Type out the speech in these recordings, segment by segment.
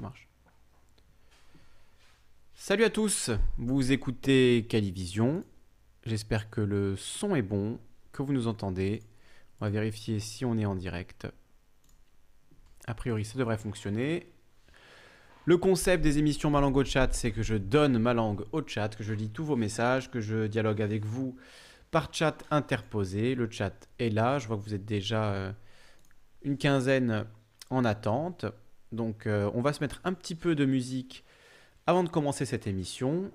marche. Salut à tous, vous écoutez Calivision. J'espère que le son est bon, que vous nous entendez. On va vérifier si on est en direct. A priori, ça devrait fonctionner. Le concept des émissions Ma langue au chat, c'est que je donne ma langue au chat, que je lis tous vos messages, que je dialogue avec vous par chat interposé. Le chat est là. Je vois que vous êtes déjà euh, une quinzaine en attente. Donc, euh, on va se mettre un petit peu de musique avant de commencer cette émission.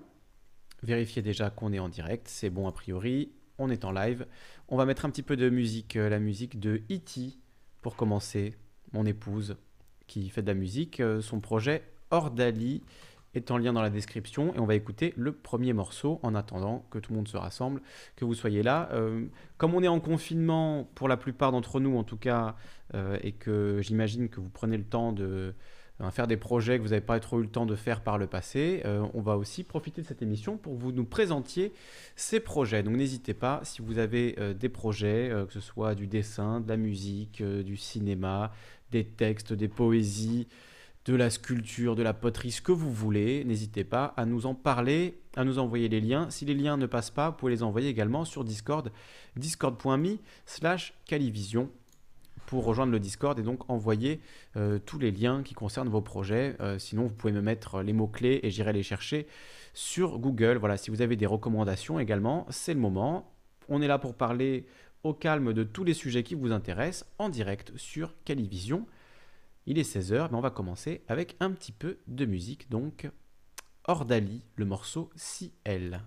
Vérifiez déjà qu'on est en direct. C'est bon a priori. On est en live. On va mettre un petit peu de musique, euh, la musique de E.T. pour commencer. Mon épouse qui fait de la musique. son projet Ordali est en lien dans la description et on va écouter le premier morceau en attendant que tout le monde se rassemble, que vous soyez là. Euh, comme on est en confinement pour la plupart d'entre nous en tout cas, euh, et que j'imagine que vous prenez le temps de euh, faire des projets que vous n'avez pas trop eu le temps de faire par le passé, on va aussi profiter de cette émission pour vous nous présentiez ces projets. Donc n'hésitez pas, si vous avez des projets, que ce soit du dessin, de la musique, du cinéma, des textes, des poésies, de la sculpture, de la poterie, ce que vous voulez. N'hésitez pas à nous en parler, à nous envoyer les liens. Si les liens ne passent pas, vous pouvez les envoyer également sur Discord, discord.me slash calivision pour rejoindre le Discord et donc envoyer euh, tous les liens qui concernent vos projets. Euh, sinon, vous pouvez me mettre les mots-clés et j'irai les chercher sur Google. Voilà, si vous avez des recommandations également, c'est le moment. On est là pour parler au calme de tous les sujets qui vous intéressent en direct sur Calivision. Il est 16h, mais on va commencer avec un petit peu de musique. Donc, Ordali, le morceau Si Elle.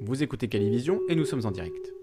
Vous écoutez Calivision et nous sommes en direct.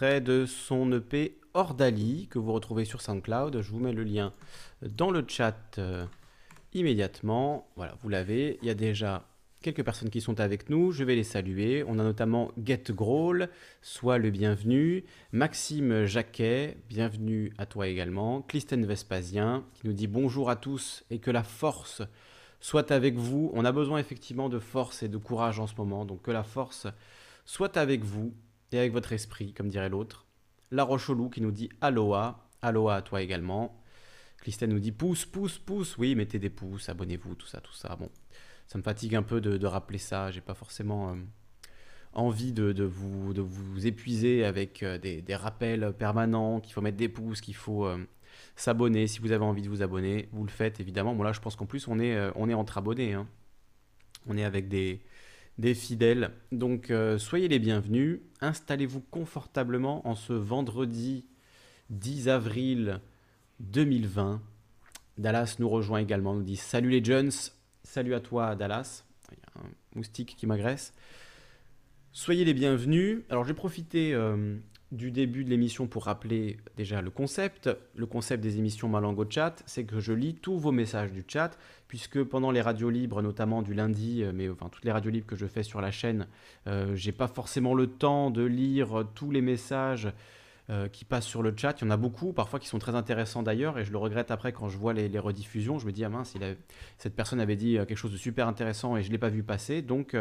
De son EP Ordali que vous retrouvez sur SoundCloud. Je vous mets le lien dans le chat euh, immédiatement. Voilà, vous l'avez. Il y a déjà quelques personnes qui sont avec nous. Je vais les saluer. On a notamment Get Growl, soit le bienvenu. Maxime Jacquet, bienvenue à toi également. Clisten Vespasien qui nous dit bonjour à tous et que la force soit avec vous. On a besoin effectivement de force et de courage en ce moment. Donc que la force soit avec vous et avec votre esprit, comme dirait l'autre. La Rochelou qui nous dit Aloha. Aloha à toi également. Clisten nous dit pouce, pouce, pouce. Oui, mettez des pouces, abonnez-vous, tout ça, tout ça. Bon, ça me fatigue un peu de, rappeler ça. J'ai pas forcément euh, envie de, vous, de vous épuiser avec euh, des, rappels permanents, qu'il faut mettre des pouces, qu'il faut euh, s'abonner. Si vous avez envie de vous abonner, vous le faites évidemment. Bon là, je pense qu'en plus, on est, on est entre abonnés. Hein. On est avec des, des fidèles. Donc soyez les bienvenus. Installez-vous confortablement en ce vendredi 10 avril 2020. Dallas nous rejoint également, nous dit Salut les Jones, salut à toi Dallas. Il y a un moustique qui m'agresse. Soyez les bienvenus. Alors j'ai profité euh, du début de l'émission pour rappeler déjà le concept. Le concept des émissions Malango Chat, c'est que je lis tous vos messages du chat, puisque pendant les radios libres, notamment du lundi, euh, mais enfin toutes les radios libres que je fais sur la chaîne, euh, j'ai pas forcément le temps de lire tous les messages euh, qui passent sur le chat. Il y en a beaucoup, parfois qui sont très intéressants d'ailleurs, et je le regrette après quand je vois les, rediffusions. Je me dis, ah mince, cette personne avait dit euh, quelque chose de super intéressant et je ne l'ai pas vu passer. Donc,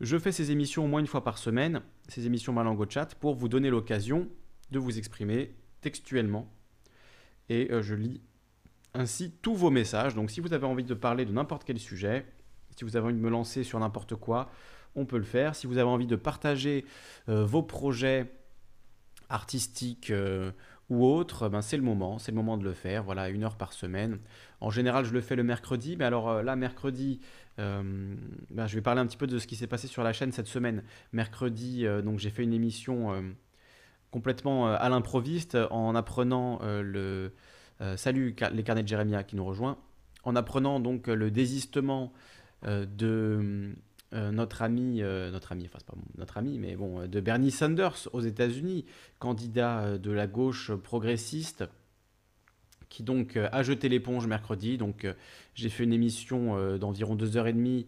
je fais ces émissions au moins une fois par semaine, ces émissions Malango Chat, pour vous donner l'occasion de vous exprimer textuellement. Et je lis ainsi tous vos messages. Donc, si vous avez envie de parler de n'importe quel sujet, si vous avez envie de me lancer sur n'importe quoi, on peut le faire. Si vous avez envie de partager vos projets, artistique euh, ou autre, ben c'est le moment, c'est le moment de le faire. Voilà, une heure par semaine. En général, je le fais le mercredi, mais alors euh, là, mercredi, euh, ben, je vais parler un petit peu de ce qui s'est passé sur la chaîne cette semaine. Mercredi, donc j'ai fait une émission complètement à l'improviste en apprenant le salut les carnets de Jérémia qui nous rejoint, en apprenant donc le désistement de euh, notre ami, euh, notre ami, enfin c'est pas notre ami, mais bon, de Bernie Sanders aux États-Unis, candidat euh, de la gauche progressiste, qui donc a jeté l'éponge mercredi. Donc j'ai fait une émission d'environ deux heures et demie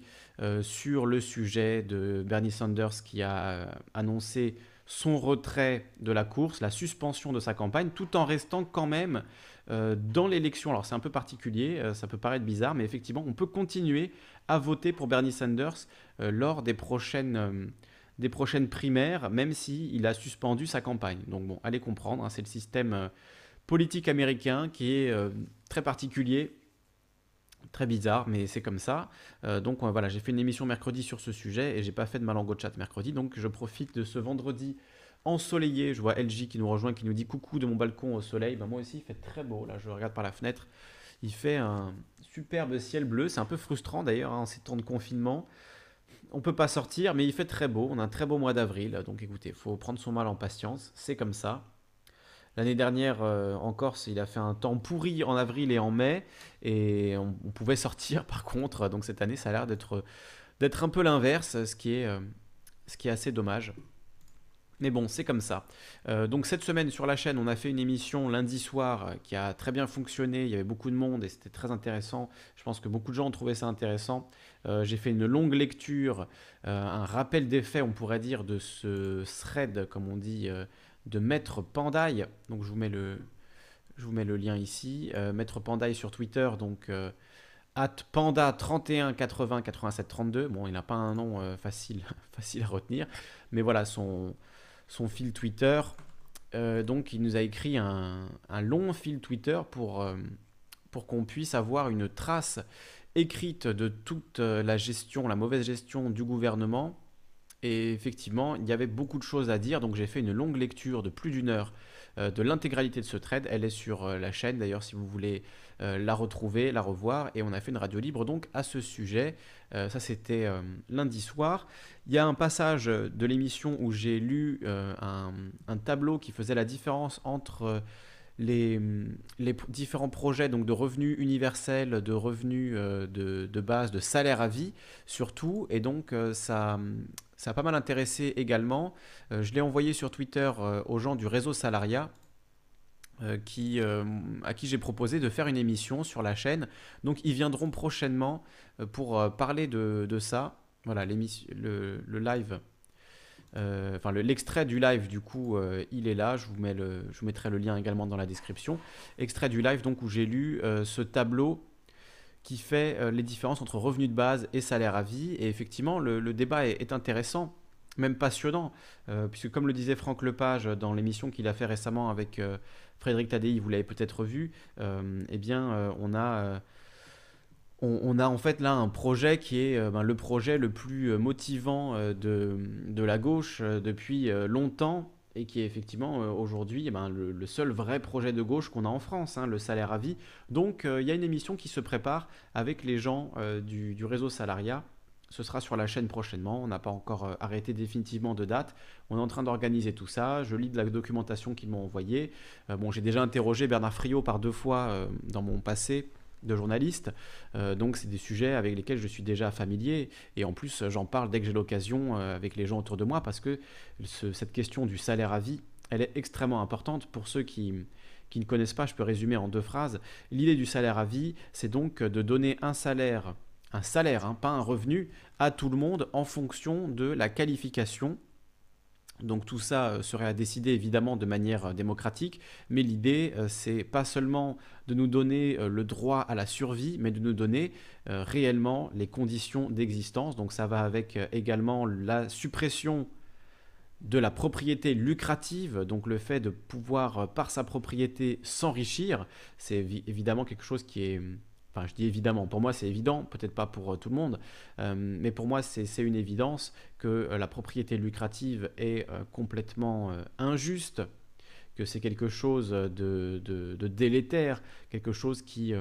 sur le sujet de Bernie Sanders qui a annoncé son retrait de la course, la suspension de sa campagne, tout en restant quand même dans l'élection. Alors c'est un peu particulier, ça peut paraître bizarre, mais effectivement, on peut continuer à voter pour Bernie Sanders euh, lors des prochaines, euh, primaires, même s'il il a suspendu sa campagne. Donc bon, allez comprendre, hein, c'est le système euh, politique américain qui est très particulier, très bizarre, mais c'est comme ça. donc voilà, j'ai fait une émission mercredi sur ce sujet et j'ai pas fait de malango chat mercredi, donc je profite de ce vendredi ensoleillé. Je vois LJ qui nous rejoint, qui nous dit coucou de mon balcon au soleil. Ben, moi aussi, il fait très beau. Là, je regarde par la fenêtre. Il fait un superbe ciel bleu. C'est un peu frustrant d'ailleurs hein, en ces temps de confinement. On peut pas sortir, mais il fait très beau. On a un très beau mois d'avril. Donc écoutez, faut prendre son mal en patience. C'est comme ça. L'année dernière, euh, en Corse, il a fait un temps pourri en avril et en mai. Et on, pouvait sortir par contre. Donc cette année, ça a l'air d'être, un peu l'inverse, ce, qui est, euh, ce qui est assez dommage. Mais bon, c'est comme ça. Euh, donc cette semaine sur la chaîne, on a fait une émission lundi soir qui a très bien fonctionné. Il y avait beaucoup de monde et c'était très intéressant. Je pense que beaucoup de gens ont trouvé ça intéressant. J'ai fait une longue lecture, un rappel des on pourrait dire, de ce thread, comme on dit, de Maître Pandaille. Donc je vous mets le, je vous mets le lien ici. Maître Pandaille sur Twitter, donc at panda 31 80 87 32. Bon, il n'a pas un nom facile, facile à retenir, mais voilà, son, son fil Twitter. Euh, donc il nous a écrit un, long fil Twitter pour, euh, pour qu'on puisse avoir une trace écrite de toute euh, la gestion, la mauvaise gestion du gouvernement. Et effectivement, il y avait beaucoup de choses à dire, donc j'ai fait une longue lecture de plus d'une heure de l'intégralité de ce trade. Elle est sur la chaîne d'ailleurs si vous voulez euh, la retrouver, la revoir. Et on a fait une radio libre donc à ce sujet. Euh, ça, c'était euh, lundi soir. Il y a un passage de l'émission où j'ai lu un, tableau qui faisait la différence entre les, les, différents projets donc de revenus universels, de revenus de, de, base, de salaire à vie surtout. Et donc, ça, ça a pas mal intéressé également. je l'ai envoyé sur Twitter aux gens du réseau Salaria. Qui, à qui j'ai proposé de faire une émission sur la chaîne. Donc ils viendront prochainement pour parler de, ça. Voilà, le, live euh, enfin l'extrait du live du coup euh, il est là je vous, mets le, je vous mettrai le lien également dans la description extrait du live donc où j'ai lu euh, ce tableau qui fait les différences entre revenus de base et salaire à vie. Et effectivement le, débat est, intéressant même passionnant puisque comme le disait Franck Lepage dans l'émission qu'il a fait récemment avec Frédéric Tadei vous l'avez peut-être vu eh bien on a on, a en fait là un projet qui est euh, ben, le projet le plus euh, motivant euh, de, la gauche depuis longtemps et qui est effectivement aujourd'hui eh ben, le, seul vrai projet de gauche qu'on a en France, hein, le salaire à vie. Donc il y a une émission qui se prépare avec les gens du, réseau Salariat. Ce sera sur la chaîne prochainement. On n'a pas encore arrêté définitivement de date. On est en train d'organiser tout ça. Je lis de la documentation qu'ils m'ont envoyée. bon, j'ai déjà interrogé Bernard Friot par deux fois dans mon passé de journalistes. Euh, donc c'est des sujets avec lesquels je suis déjà familier et en plus j'en parle dès que j'ai l'occasion euh, avec les gens autour de moi parce que cette question du salaire à vie, elle est extrêmement importante pour ceux qui, qui ne connaissent pas, je peux résumer en deux phrases. L'idée du salaire à vie, c'est donc de donner un salaire, un salaire, hein, pas un revenu, à tout le monde en fonction de la qualification donc tout ça euh, serait à décider évidemment de manière euh, démocratique, mais l'idée euh, c'est pas seulement de nous donner le droit à la survie, mais de nous donner réellement les conditions d'existence. Donc ça va avec également la suppression de la propriété lucrative, donc le fait de pouvoir par sa propriété s'enrichir, c'est évidemment quelque chose qui est Enfin, je dis évidemment, pour moi c'est évident, peut-être pas pour euh, tout le monde, euh, mais pour moi c'est une évidence que euh, la propriété lucrative est complètement injuste, que c'est quelque chose de, de, délétère, quelque chose qui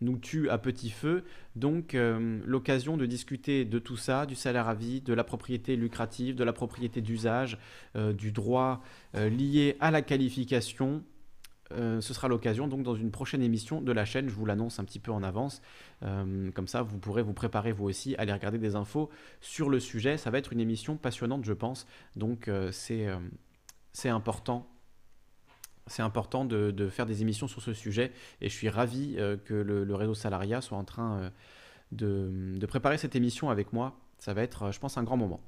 nous tue à petit feu. Donc l'occasion de discuter de tout ça, du salaire à vie, de la propriété lucrative, de la propriété d'usage, du droit lié à la qualification, euh, ce sera l'occasion donc dans une prochaine émission de la chaîne, je vous l'annonce un petit peu en avance, euh, comme ça vous pourrez vous préparer vous aussi aller regarder des infos sur le sujet, ça va être une émission passionnante je pense, donc euh, c'est important c'est important de, faire des émissions sur ce sujet. Et je suis ravi que le, réseau Salaria soit en train de préparer cette émission avec moi. Ça va être, je pense, un grand moment.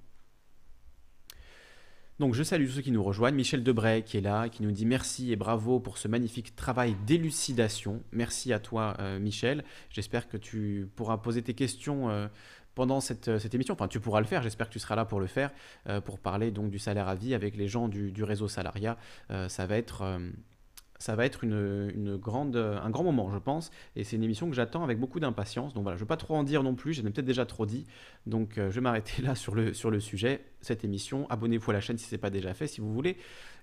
Donc je salue ceux qui nous rejoignent. Michel Debray qui est là, qui nous dit merci et bravo pour ce magnifique travail d'élucidation. Merci à toi euh, Michel. J'espère que tu pourras poser tes questions euh, pendant cette, cette, émission. Enfin tu pourras le faire, j'espère que tu seras là pour le faire, euh, pour parler donc du salaire à vie avec les gens du, réseau Salaria. ça va être ça va être une, grande, un grand moment, je pense. Et c'est une émission que j'attends avec beaucoup d'impatience. Donc voilà, je ne vais pas trop en dire non plus, j'en ai peut-être déjà trop dit. Donc euh, je vais m'arrêter là sur le, sur le sujet, cette émission. Abonnez-vous à la chaîne si ce n'est pas déjà fait. Si vous voulez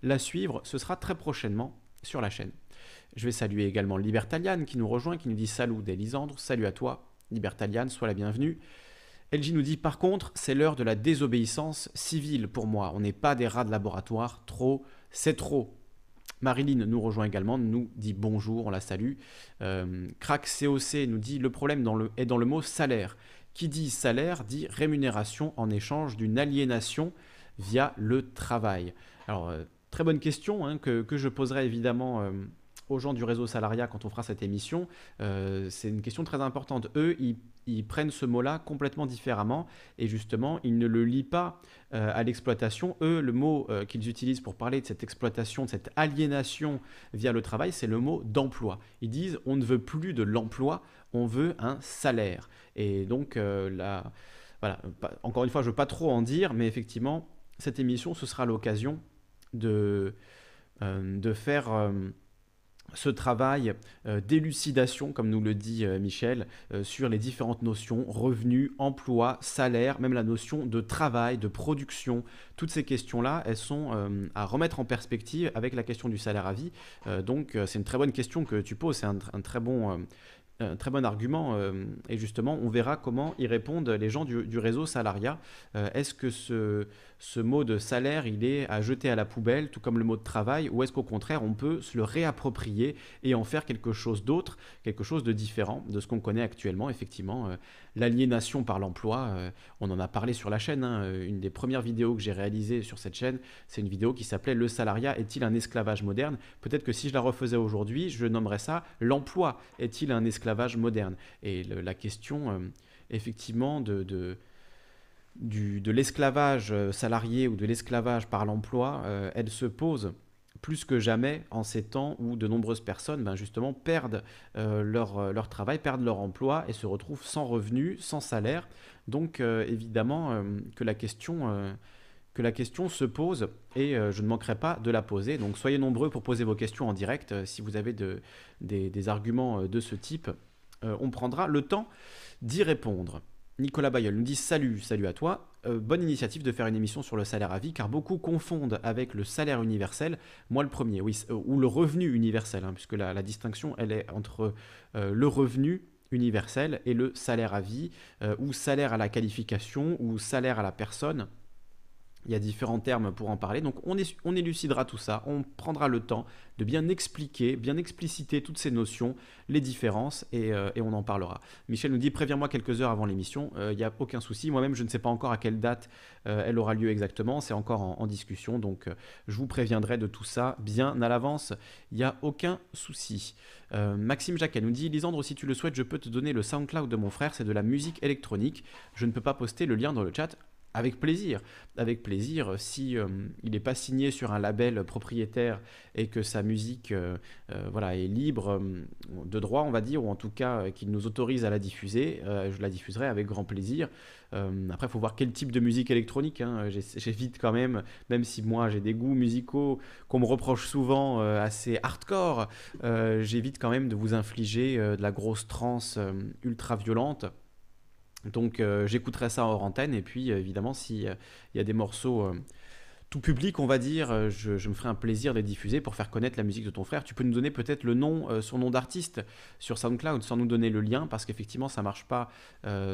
la suivre, ce sera très prochainement sur la chaîne. Je vais saluer également Libertaliane qui nous rejoint, qui nous dit salut d'Elisandre. Salut à toi, Libertaliane, sois la bienvenue. LG nous dit par contre, c'est l'heure de la désobéissance civile pour moi. On n'est pas des rats de laboratoire. Trop, c'est trop. Marilyn nous rejoint également, nous dit bonjour, on la salue. Euh, Crack COC nous dit le problème est dans le mot salaire. Qui dit salaire dit rémunération en échange d'une aliénation via le travail. Alors, euh, très bonne question hein, que, je poserai évidemment euh, aux gens du réseau salariat quand on fera cette émission. Euh, c'est une question très importante. Eux, ils prennent ce mot-là complètement différemment et justement, ils ne le lient pas euh, à l'exploitation. Eux, le mot euh, qu'ils utilisent pour parler de cette exploitation, de cette aliénation via le travail, c'est le mot d'emploi. Ils disent on ne veut plus de l'emploi, on veut un salaire. Et donc, là, voilà, encore une fois, je ne veux pas trop en dire, mais effectivement, cette émission, ce sera l'occasion de, de faire ce travail euh, d'élucidation, comme nous le dit euh, Michel, euh, sur les différentes notions, revenus, emploi, salaire, même la notion de travail, de production. Toutes ces questions-là, elles sont à remettre en perspective avec la question du salaire à vie. donc c'est une très bonne question que tu poses, c'est un, très bon un très bon argument. et justement, on verra comment y répondent les gens du, réseau Salaria. est-ce que ce, ce mot de salaire, il est à jeter à la poubelle, tout comme le mot de travail, ou est-ce qu'au contraire, on peut se le réapproprier et en faire quelque chose d'autre, quelque chose de différent de ce qu'on connaît actuellement, effectivement l'aliénation par l'emploi. Euh, on en a parlé sur la chaîne. Hein. Une des premières vidéos que j'ai réalisées sur cette chaîne, c'est une vidéo qui s'appelait Le salariat est-il un esclavage moderne? Peut-être que si je la refaisai aujourd'hui, je nommerais ça L'emploi est-il un esclavage moderne? Et la question, euh, effectivement, de de l'esclavage euh, salarié ou de l'esclavage par l'emploi, elle se pose plus que jamais en ces temps où de nombreuses personnes ben justement perdent euh, leur, euh, leur, travail, perdent leur emploi et se retrouvent sans revenus, sans salaire. Donc euh, évidemment que, la question, que la question se pose et je ne manquerai pas de la poser. Donc soyez nombreux pour poser vos questions en direct si vous avez de, des, des, arguments de ce type. on prendra le temps d'y répondre. Nicolas Bayeul nous dit salut, salut à toi. Euh, bonne initiative de faire une émission sur le salaire à vie, car beaucoup confondent avec le salaire universel. Moi, le premier, oui, euh, ou le revenu universel, hein, puisque la, distinction, elle est entre euh, le revenu universel et le salaire à vie, ou salaire à la qualification, ou salaire à la personne. Il y a différents termes pour en parler. Donc on, élucidera tout ça, on prendra le temps de bien expliquer, bien expliciter toutes ces notions, les différences, et, euh, on en parlera. Michel nous dit, préviens-moi quelques heures avant l'émission, il euh, n'y a aucun souci. Moi-même, je ne sais pas encore à quelle date euh, elle aura lieu exactement, c'est encore en, discussion, donc je vous préviendrai de tout ça bien à l'avance, il n'y a aucun souci. Maxime Jacquet nous dit, Lisandre, si tu le souhaites, je peux te donner le SoundCloud de mon frère, c'est de la musique électronique, je ne peux pas poster le lien dans le chat. Avec plaisir, avec plaisir. Si euh, il n'est pas signé sur un label propriétaire et que sa musique, euh, euh, voilà, est libre de droit, on va dire, ou en tout cas qu'il nous autorise à la diffuser, je la diffuserai avec grand plaisir. après, il faut voir quel type de musique électronique. Hein. J'évite quand même, même si moi j'ai des goûts musicaux qu'on me reproche souvent assez hardcore, j'évite quand même de vous infliger de la grosse trance ultra violente. Donc euh, j'écouterai ça hors antenne et puis évidemment s'il euh, y a des morceaux euh, tout public, on va dire, je, me ferai un plaisir de les diffuser pour faire connaître la musique de ton frère. Tu peux nous donner peut-être le nom, son nom d'artiste sur SoundCloud sans nous donner le lien parce qu'effectivement ça marche pas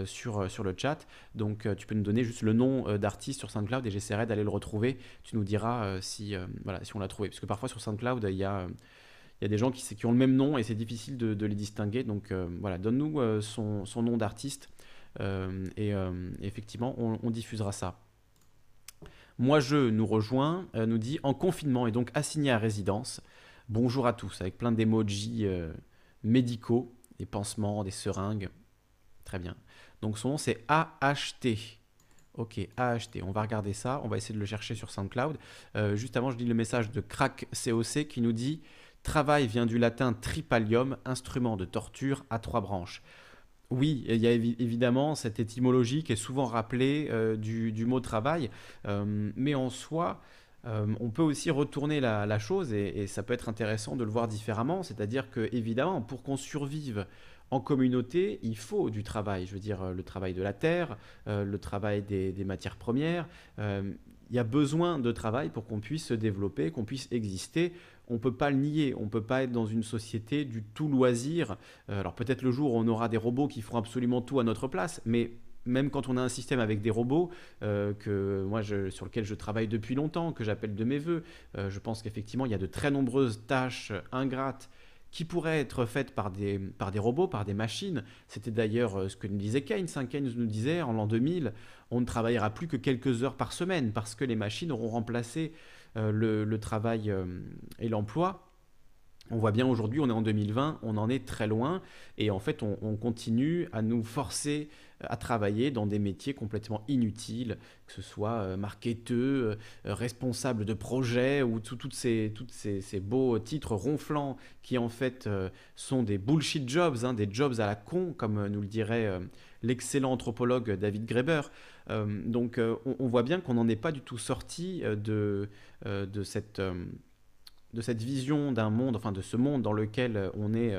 sur, sur le chat. Donc tu peux nous donner juste le nom d'artiste sur SoundCloud et j'essaierai d'aller le retrouver. Tu nous diras si, voilà, si on l'a trouvé. Parce que parfois sur SoundCloud il y a il y a des gens qui, ont le même nom et c'est difficile de, les distinguer. Donc voilà, donne-nous son, son, nom d'artiste euh, et euh, effectivement, on, diffusera ça. Moi, je nous rejoins, euh, nous dit en confinement et donc assigné à résidence. Bonjour à tous, avec plein d'emojis médicaux, des pansements, des seringues. Très bien. Donc son nom c'est AHT. Ok, AHT. On va regarder ça. On va essayer de le chercher sur SoundCloud. juste avant, je lis le message de Crack COC qui nous dit Travail vient du latin tripalium, instrument de torture à trois branches. Oui, il y a évidemment cette étymologie qui est souvent rappelée euh, du, mot travail, euh, mais en soi, euh, on peut aussi retourner la, chose et, ça peut être intéressant de le voir différemment, c'est-à-dire que évidemment, pour qu'on survive en communauté, il faut du travail, je veux dire le travail de la terre, le travail des, des matières premières. il y a besoin de travail pour qu'on puisse se développer, qu'on puisse exister on ne peut pas le nier, on ne peut pas être dans une société du tout loisir. Euh, alors peut-être le jour où on aura des robots qui feront absolument tout à notre place, mais même quand on a un système avec des robots, euh, sur lequel je travaille depuis longtemps, que j'appelle de mes voeux, euh, je pense qu'effectivement il y a de très nombreuses tâches ingrates qui pourraient être faites par des, par des robots, par des machines. C'était d'ailleurs ce que nous disait Keynes. Hein. Keynes nous disait en l'an 2000, on ne travaillera plus que quelques heures par semaine parce que les machines auront remplacé euh, le, travail euh, et l'emploi. On voit bien aujourd'hui, on est en 2020, on en est très loin et en fait on, continue à nous forcer à travailler dans des métiers complètement inutiles, que ce soit euh, marketeur, responsable de projet ou tous ces, toutes ces, beaux titres ronflants qui en fait sont des bullshit jobs, hein, des jobs à la con, comme nous le dirait l'excellent anthropologue David Graeber. Euh, donc euh, on, voit bien qu'on n'en est pas du tout sorti euh, de, de, cette, de cette vision d'un monde, enfin de ce monde dans lequel on est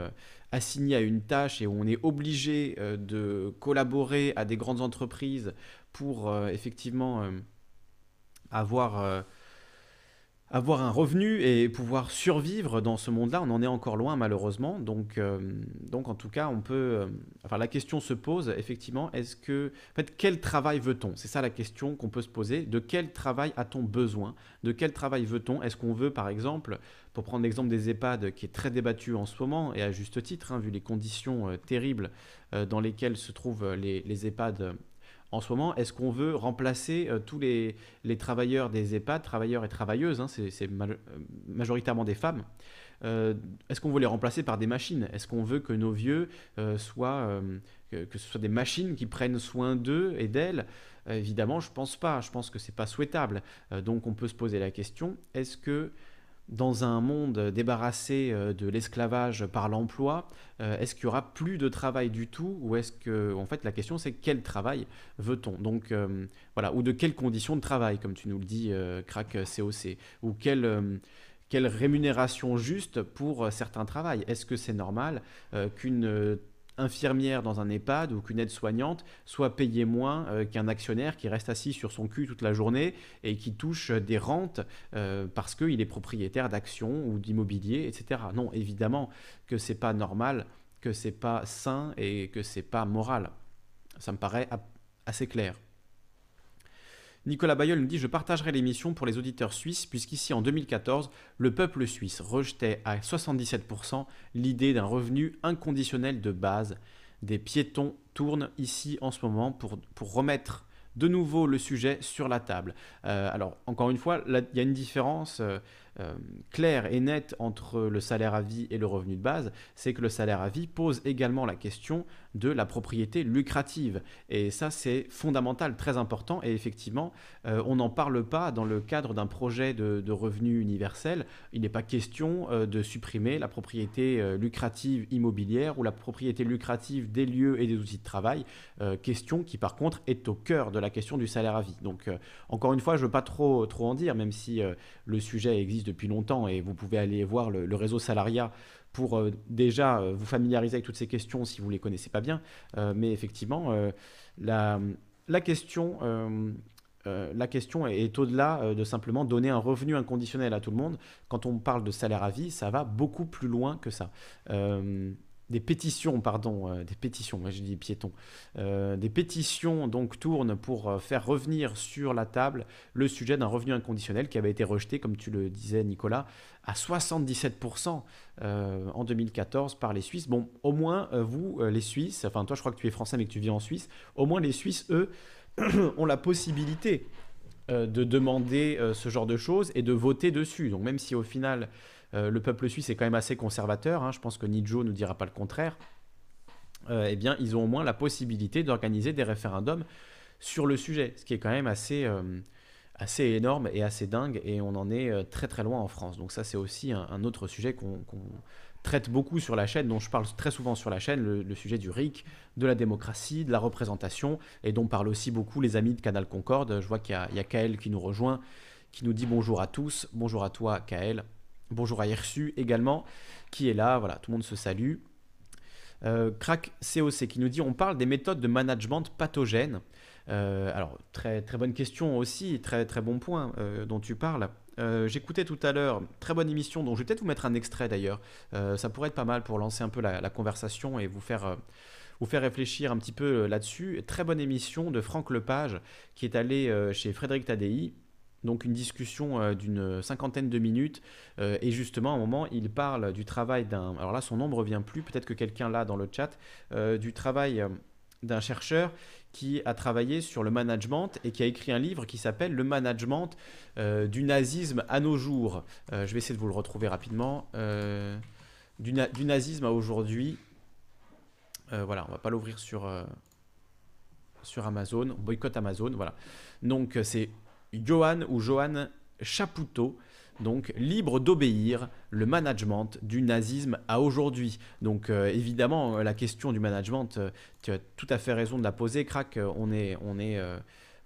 assigné à une tâche et où on est obligé de collaborer à des grandes entreprises pour effectivement avoir avoir un revenu et pouvoir survivre dans ce monde-là, on en est encore loin malheureusement. Donc, euh, en tout cas, on peut. Euh, la question se pose effectivement est-ce que. En quel travail veut-on? C'est ça la question qu'on peut se poser. De quel travail a-t-on besoin? De quel travail veut-on? Est-ce qu'on veut, par exemple, pour prendre l'exemple des EHPAD qui est très débattu en ce moment et à juste titre, hein, vu les conditions euh, terribles dans lesquelles se trouvent les EHPAD en ce moment, est-ce qu'on veut remplacer euh, tous les, travailleurs des EHPAD, travailleurs et travailleuses, hein, c'est euh, majoritairement des femmes, euh, est-ce qu'on veut les remplacer par des machines? Est-ce qu'on veut que nos vieux soient, que, ce soit des machines qui prennent soin d'eux et d'elles? Évidemment, je pense pas. Je pense que ce n'est pas souhaitable. donc on peut se poser la question, est-ce que dans un monde débarrassé euh, de l'esclavage par l'emploi, euh, est-ce qu'il y aura plus de travail du tout ou est-ce que en fait la question c'est quel travail veut-on? Donc euh, voilà, ou de quelles conditions de travail comme tu nous le dis crack COC ou quelle quelle rémunération juste pour certains travails? Est-ce que c'est normal qu'une infirmière dans un EHPAD ou qu'une aide-soignante soit payée moins euh, qu'un actionnaire qui reste assis sur son cul toute la journée et qui touche des rentes euh, parce qu'il est propriétaire d'actions ou d'immobilier, etc. Non, évidemment que c'est pas normal, que c'est pas sain et que c'est pas moral. Ça me paraît assez clair. Nicolas Bayol nous dit Je partagerai l'émission pour les auditeurs suisses, puisqu'ici en 2014, le peuple suisse rejetait à 77% l'idée d'un revenu inconditionnel de base. Des piétons tournent ici en ce moment pour, remettre de nouveau le sujet sur la table. Euh, alors, encore une fois, il y a une différence. Euh, euh, clair et net entre le salaire à vie et le revenu de base, c'est que le salaire à vie pose également la question de la propriété lucrative. Et ça, c'est fondamental, très important. Et effectivement, euh, on n'en parle pas dans le cadre d'un projet de, revenu universel. Il n'est pas question euh, de supprimer la propriété lucrative immobilière ou la propriété lucrative des lieux et des outils de travail. question qui, par contre, est au cœur de la question du salaire à vie. Donc, encore une fois, je ne veux pas trop, trop en dire, même si le sujet existe depuis longtemps et vous pouvez aller voir le, réseau Salariat pour euh, déjà euh, vous familiariser avec toutes ces questions si vous ne les connaissez pas bien. Euh, mais effectivement, la, question, la question est, au-delà de simplement donner un revenu inconditionnel à tout le monde. Quand on parle de salaire à vie, ça va beaucoup plus loin que ça des pétitions, pardon, des pétitions, moi je dis piétons, des pétitions donc tournent pour faire revenir sur la table le sujet d'un revenu inconditionnel qui avait été rejeté, comme tu le disais Nicolas, à 77% en 2014 par les Suisses. Bon, au moins vous, les Suisses, enfin toi je crois que tu es français mais que tu vis en Suisse, au moins les Suisses, eux, ont la possibilité de demander ce genre de choses et de voter dessus. Donc même si au final euh, le peuple suisse est quand même assez conservateur, hein, je pense que Nidjo ne dira pas le contraire, euh, eh bien, ils ont au moins la possibilité d'organiser des référendums sur le sujet, ce qui est quand même assez, euh, assez énorme et assez dingue, et on en est très très loin en France. Donc ça, c'est aussi un, autre sujet qu'on traite beaucoup sur la chaîne, dont je parle très souvent sur la chaîne, le, sujet du RIC, de la démocratie, de la représentation, et dont parlent aussi beaucoup les amis de Canal Concorde. Je vois qu'il y, a Kael qui nous rejoint, qui nous dit bonjour à tous, bonjour à toi Kael. Bonjour à Hirsu également, qui est là. Voilà, tout le monde se salue. Euh, Crack COC qui nous dit on parle des méthodes de management pathogènes. Euh, alors, très, très bonne question aussi, très, très bon point euh, dont tu parles. J'écoutais tout à l'heure, très bonne émission, dont je vais peut-être vous mettre un extrait d'ailleurs. ça pourrait être pas mal pour lancer un peu la, conversation et vous faire, vous faire réfléchir un petit peu là-dessus. Très bonne émission de Franck Lepage qui est allé chez Frédéric Tadei donc une discussion euh, d'une cinquantaine de minutes. Euh, et justement, à un moment, il parle du travail d'un... Alors là, son nom ne revient plus, peut-être que quelqu'un l'a dans le chat, euh, du travail d'un chercheur qui a travaillé sur le management et qui a écrit un livre qui s'appelle Le management du nazisme à nos jours. je vais essayer de vous le retrouver rapidement. Du, du, nazisme à aujourd'hui. voilà, on va pas l'ouvrir sur, sur Amazon. Boycott Amazon, voilà. Donc c'est Johan ou Johan Chapoutot, donc libre d'obéir le management du nazisme à aujourd'hui. Donc euh, évidemment, la question du management, euh, tu as tout à fait raison de la poser, Crac, euh, on est, on est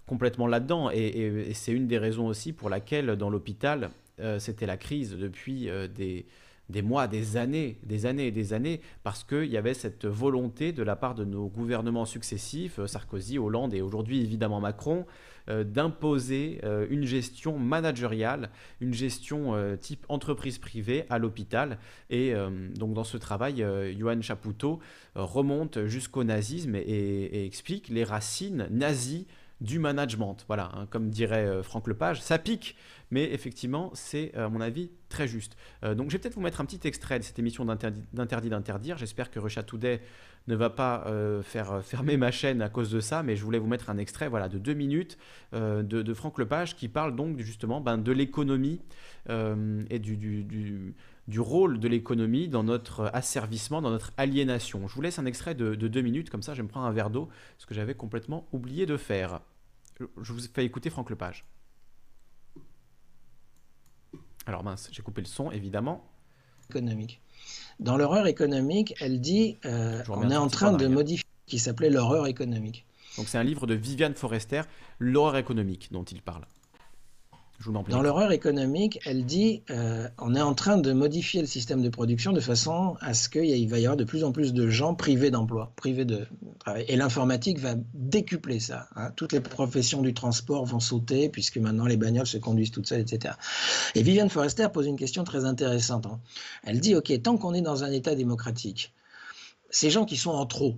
complètement là-dedans. Et, c'est une des raisons aussi pour laquelle dans l'hôpital, c'était la crise depuis des, des mois, des années, des années et des années, parce qu'il y avait cette volonté de la part de nos gouvernements successifs, euh, Sarkozy, Hollande et aujourd'hui évidemment Macron, euh, d'imposer euh, une gestion managériale, une gestion type entreprise privée à l'hôpital. Et donc dans ce travail, Johan Chapoutot remonte jusqu'au nazisme et, explique les racines nazies du management. Voilà, hein, comme dirait Franck Lepage, ça pique, mais effectivement, c'est à mon avis très juste. Euh, donc je vais peut-être vous mettre un petit extrait de cette émission d'interdit d'interdire. J'espère que Today ne va pas euh, faire euh, fermer ma chaîne à cause de ça, mais je voulais vous mettre un extrait voilà, de deux minutes de, Franck Lepage qui parle donc justement ben, de l'économie et du, rôle de l'économie dans notre asservissement, dans notre aliénation. Je vous laisse un extrait de, de deux minutes, comme ça je me prends un verre d'eau, ce que j'avais complètement oublié de faire. Je vous fais écouter Franck Lepage. Alors mince, j'ai coupé le son, évidemment. Économique. Dans l'horreur économique, elle dit euh, on est en train de modifier qui s'appelait l'horreur économique. Donc c'est un livre de Viviane Forester, l'horreur économique dont il parle. Dans l'horreur économique, elle dit euh, on est en train de modifier le système de production de façon à ce qu'il va y avoir de plus en plus de gens privés d'emploi, privés de. Et l'informatique va décupler ça. Hein. Toutes les professions du transport vont sauter puisque maintenant les bagnoles se conduisent toutes seules, etc. Et Viviane Forrester pose une question très intéressante. Hein. Elle dit ok, tant qu'on est dans un État démocratique, ces gens qui sont en trop,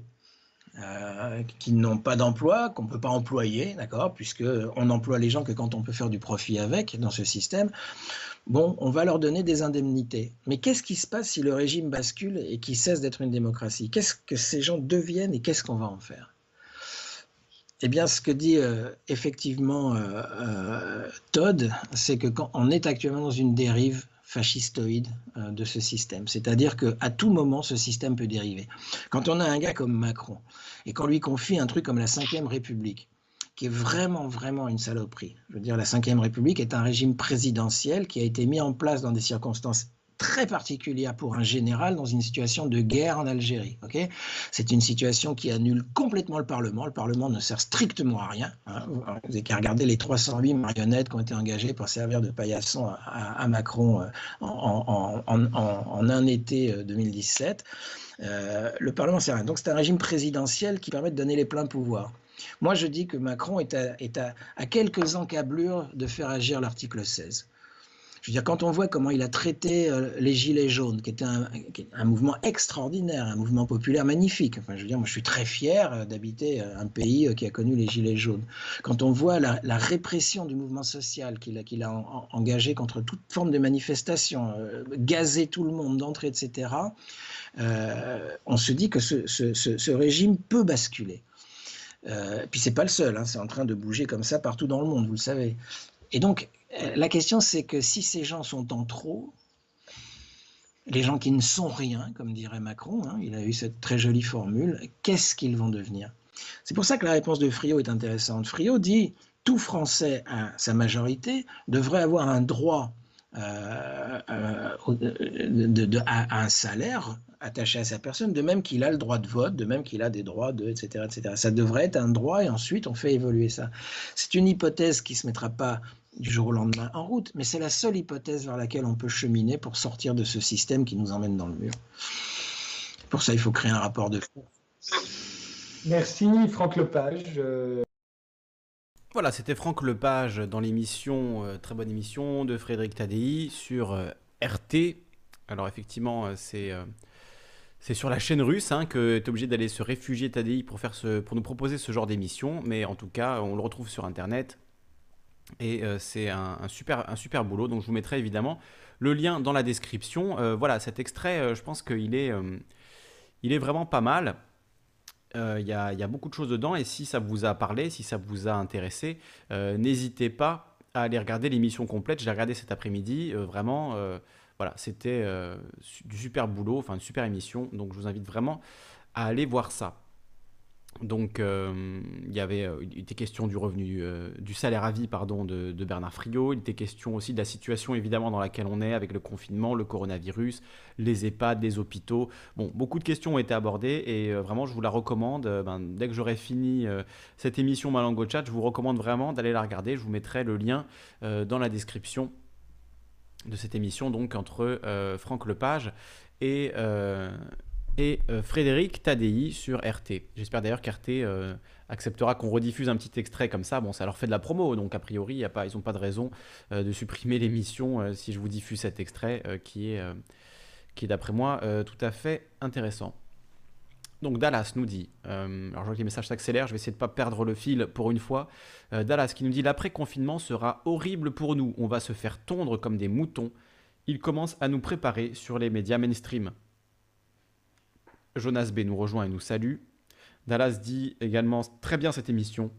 euh, qui n'ont pas d'emploi, qu'on ne peut pas employer, d'accord, puisqu'on emploie les gens que quand on peut faire du profit avec dans ce système. Bon, on va leur donner des indemnités. Mais qu'est-ce qui se passe si le régime bascule et qu'il cesse d'être une démocratie? Qu'est-ce que ces gens deviennent et qu'est-ce qu'on va en faire? Eh bien, ce que dit euh, effectivement euh, Todd, c'est que quand on est actuellement dans une dérive fascistoïde euh, de ce système. C'est-à-dire qu'à tout moment, ce système peut dériver. Quand on a un gars comme Macron et qu'on lui confie un truc comme la Ve République, qui est vraiment, vraiment une saloperie. Je veux dire, la Ve République est un régime présidentiel qui a été mis en place dans des circonstances très particulière pour un général dans une situation de guerre en Algérie. Ok? C'est une situation qui annule complètement le Parlement. Le Parlement ne sert strictement à rien. Hein. Vous n'avez qu'à regarder les 308 marionnettes qui ont été engagées pour servir de paillasson à, Macron euh, en, un été 2017. Euh, euh, le Parlement sert à rien. Donc c'est un régime présidentiel qui permet de donner les pleins pouvoirs. Moi, je dis que Macron est à quelques encablures de faire agir l'article 16. Je veux dire, quand on voit comment il a traité euh, les Gilets jaunes, qui était un, mouvement extraordinaire, un mouvement populaire magnifique. Enfin, je veux dire, moi, je suis très fier euh, d'habiter euh, un pays qui a connu les Gilets jaunes. Quand on voit la, répression du mouvement social qu'il a, engagé contre toute forme de manifestation, gazer tout le monde d'entrée, etc., on se dit que ce, régime peut basculer. Euh, puis c'est pas le seul, hein, c'est en train de bouger comme ça partout dans le monde, vous le savez. Et donc, euh, la question, c'est que si ces gens sont en trop, les gens qui ne sont rien, comme dirait Macron, hein, il a eu cette très jolie formule, qu'est-ce qu'ils vont devenir? C'est pour ça que la réponse de Friot est intéressante. Friot dit tout Français à sa majorité devrait avoir un droit euh, euh, de, à, un salaire attaché à sa personne, de même qu'il a le droit de vote, de même qu'il a des droits de, etc., etc. Ça devrait être un droit et ensuite on fait évoluer ça. C'est une hypothèse qui ne se mettra pas du jour au lendemain en route, mais c'est la seule hypothèse vers laquelle on peut cheminer pour sortir de ce système qui nous emmène dans le mur. Pour ça, il faut créer un rapport de force. Merci Franck Lepage. Voilà, c'était Franck Lepage dans l'émission, euh, très bonne émission de Frédéric Tadei sur euh, RT. Alors effectivement, euh, c'est c'est sur la chaîne russe hein, que tu es obligé d'aller se réfugier Tadei pour, faire ce, pour nous proposer ce genre d'émission, mais en tout cas, on le retrouve sur Internet. Et euh, c'est un, super, un super boulot. Donc je vous mettrai évidemment le lien dans la description. Euh, voilà, cet extrait, euh, je pense qu'il est, est vraiment pas mal. Il y, a, y, a, beaucoup de choses dedans. Et si ça vous a parlé, si ça vous a intéressé, n'hésitez pas à aller regarder l'émission complète. Je l'ai regardé cet après-midi. vraiment, voilà, c'était du super boulot, enfin une super émission. Donc je vous invite vraiment à aller voir ça. Donc, euh, il y avait, euh, il était question du revenu, euh, du salaire à vie, pardon, de, Bernard Friot. Il était question aussi de la situation évidemment dans laquelle on est avec le confinement, le coronavirus, les EHPAD, les hôpitaux. Bon, beaucoup de questions ont été abordées et vraiment, je vous la recommande. Ben, dès que j'aurai fini cette émission Malango Chat, je vous recommande vraiment d'aller la regarder. Je vous mettrai le lien dans la description de cette émission, donc entre Franck Lepage et, et Frédéric Tadei sur RT. J'espère d'ailleurs qu'RT acceptera qu'on rediffuse un petit extrait comme ça. Bon, ça leur fait de la promo, donc a priori, ils n'ont pas de raison de supprimer l'émission si je vous diffuse cet extrait qui est, qui est d'après moi tout à fait intéressant. Donc Dallas nous dit, euh, alors je vois que les messages s'accélèrent, je vais essayer de ne pas perdre le fil pour une fois. Euh, Dallas qui nous dit l'après-confinement sera horrible pour nous, on va se faire tondre comme des moutons. Il commence à nous préparer sur les médias mainstream. Jonas B nous rejoint et nous salue. Dallas dit également très bien cette émission,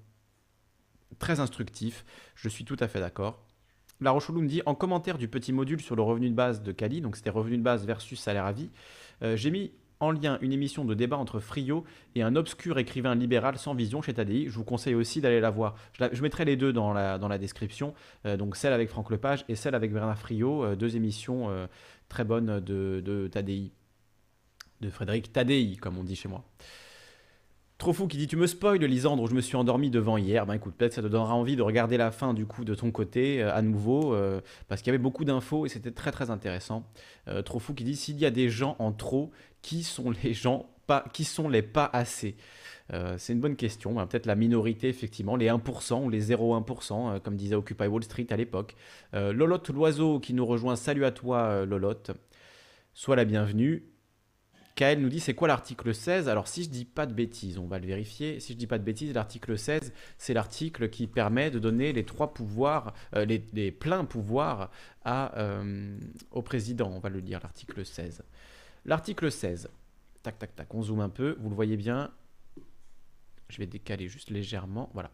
très instructif, je suis tout à fait d'accord. La Rochelou me dit en commentaire du petit module sur le revenu de base de Cali, donc c'était revenu de base versus salaire à vie, euh, j'ai mis en lien une émission de débat entre Frio et un obscur écrivain libéral sans vision chez Tadi. Je vous conseille aussi d'aller la voir. Je, mettrai les deux dans la, dans la description, euh, donc celle avec Franck Lepage et celle avec Bernard Frio, euh, deux émissions très bonnes de, de Tadi, de Frédéric Tadei, comme on dit chez moi. Trop fou qui dit Tu me spoil, Lisandre, je me suis endormi devant hier. Ben écoute, peut-être ça te donnera envie de regarder la fin du coup de ton côté à nouveau, parce qu'il y avait beaucoup d'infos et c'était très très intéressant. trop fou qui dit S'il y a des gens en trop qui sont les gens pas, qui sont les pas assez? Euh, c'est une bonne question. Hein. Peut-être la minorité, effectivement, les 1% ou les 0,1%, euh, comme disait Occupy Wall Street à l'époque. Euh, Lolotte Loiseau qui nous rejoint. Salut à toi, Lolotte. Sois la bienvenue. Kael nous dit c'est quoi l'article 16 Alors si je dis pas de bêtises, on va le vérifier. Si je dis pas de bêtises, l'article 16, c'est l'article qui permet de donner les trois pouvoirs, les, les, pleins pouvoirs à, au président. On va le dire, l'article 16. L'article 16. Tac, tac, tac. On zoome un peu. Vous le voyez bien. Je vais décaler juste légèrement. Voilà.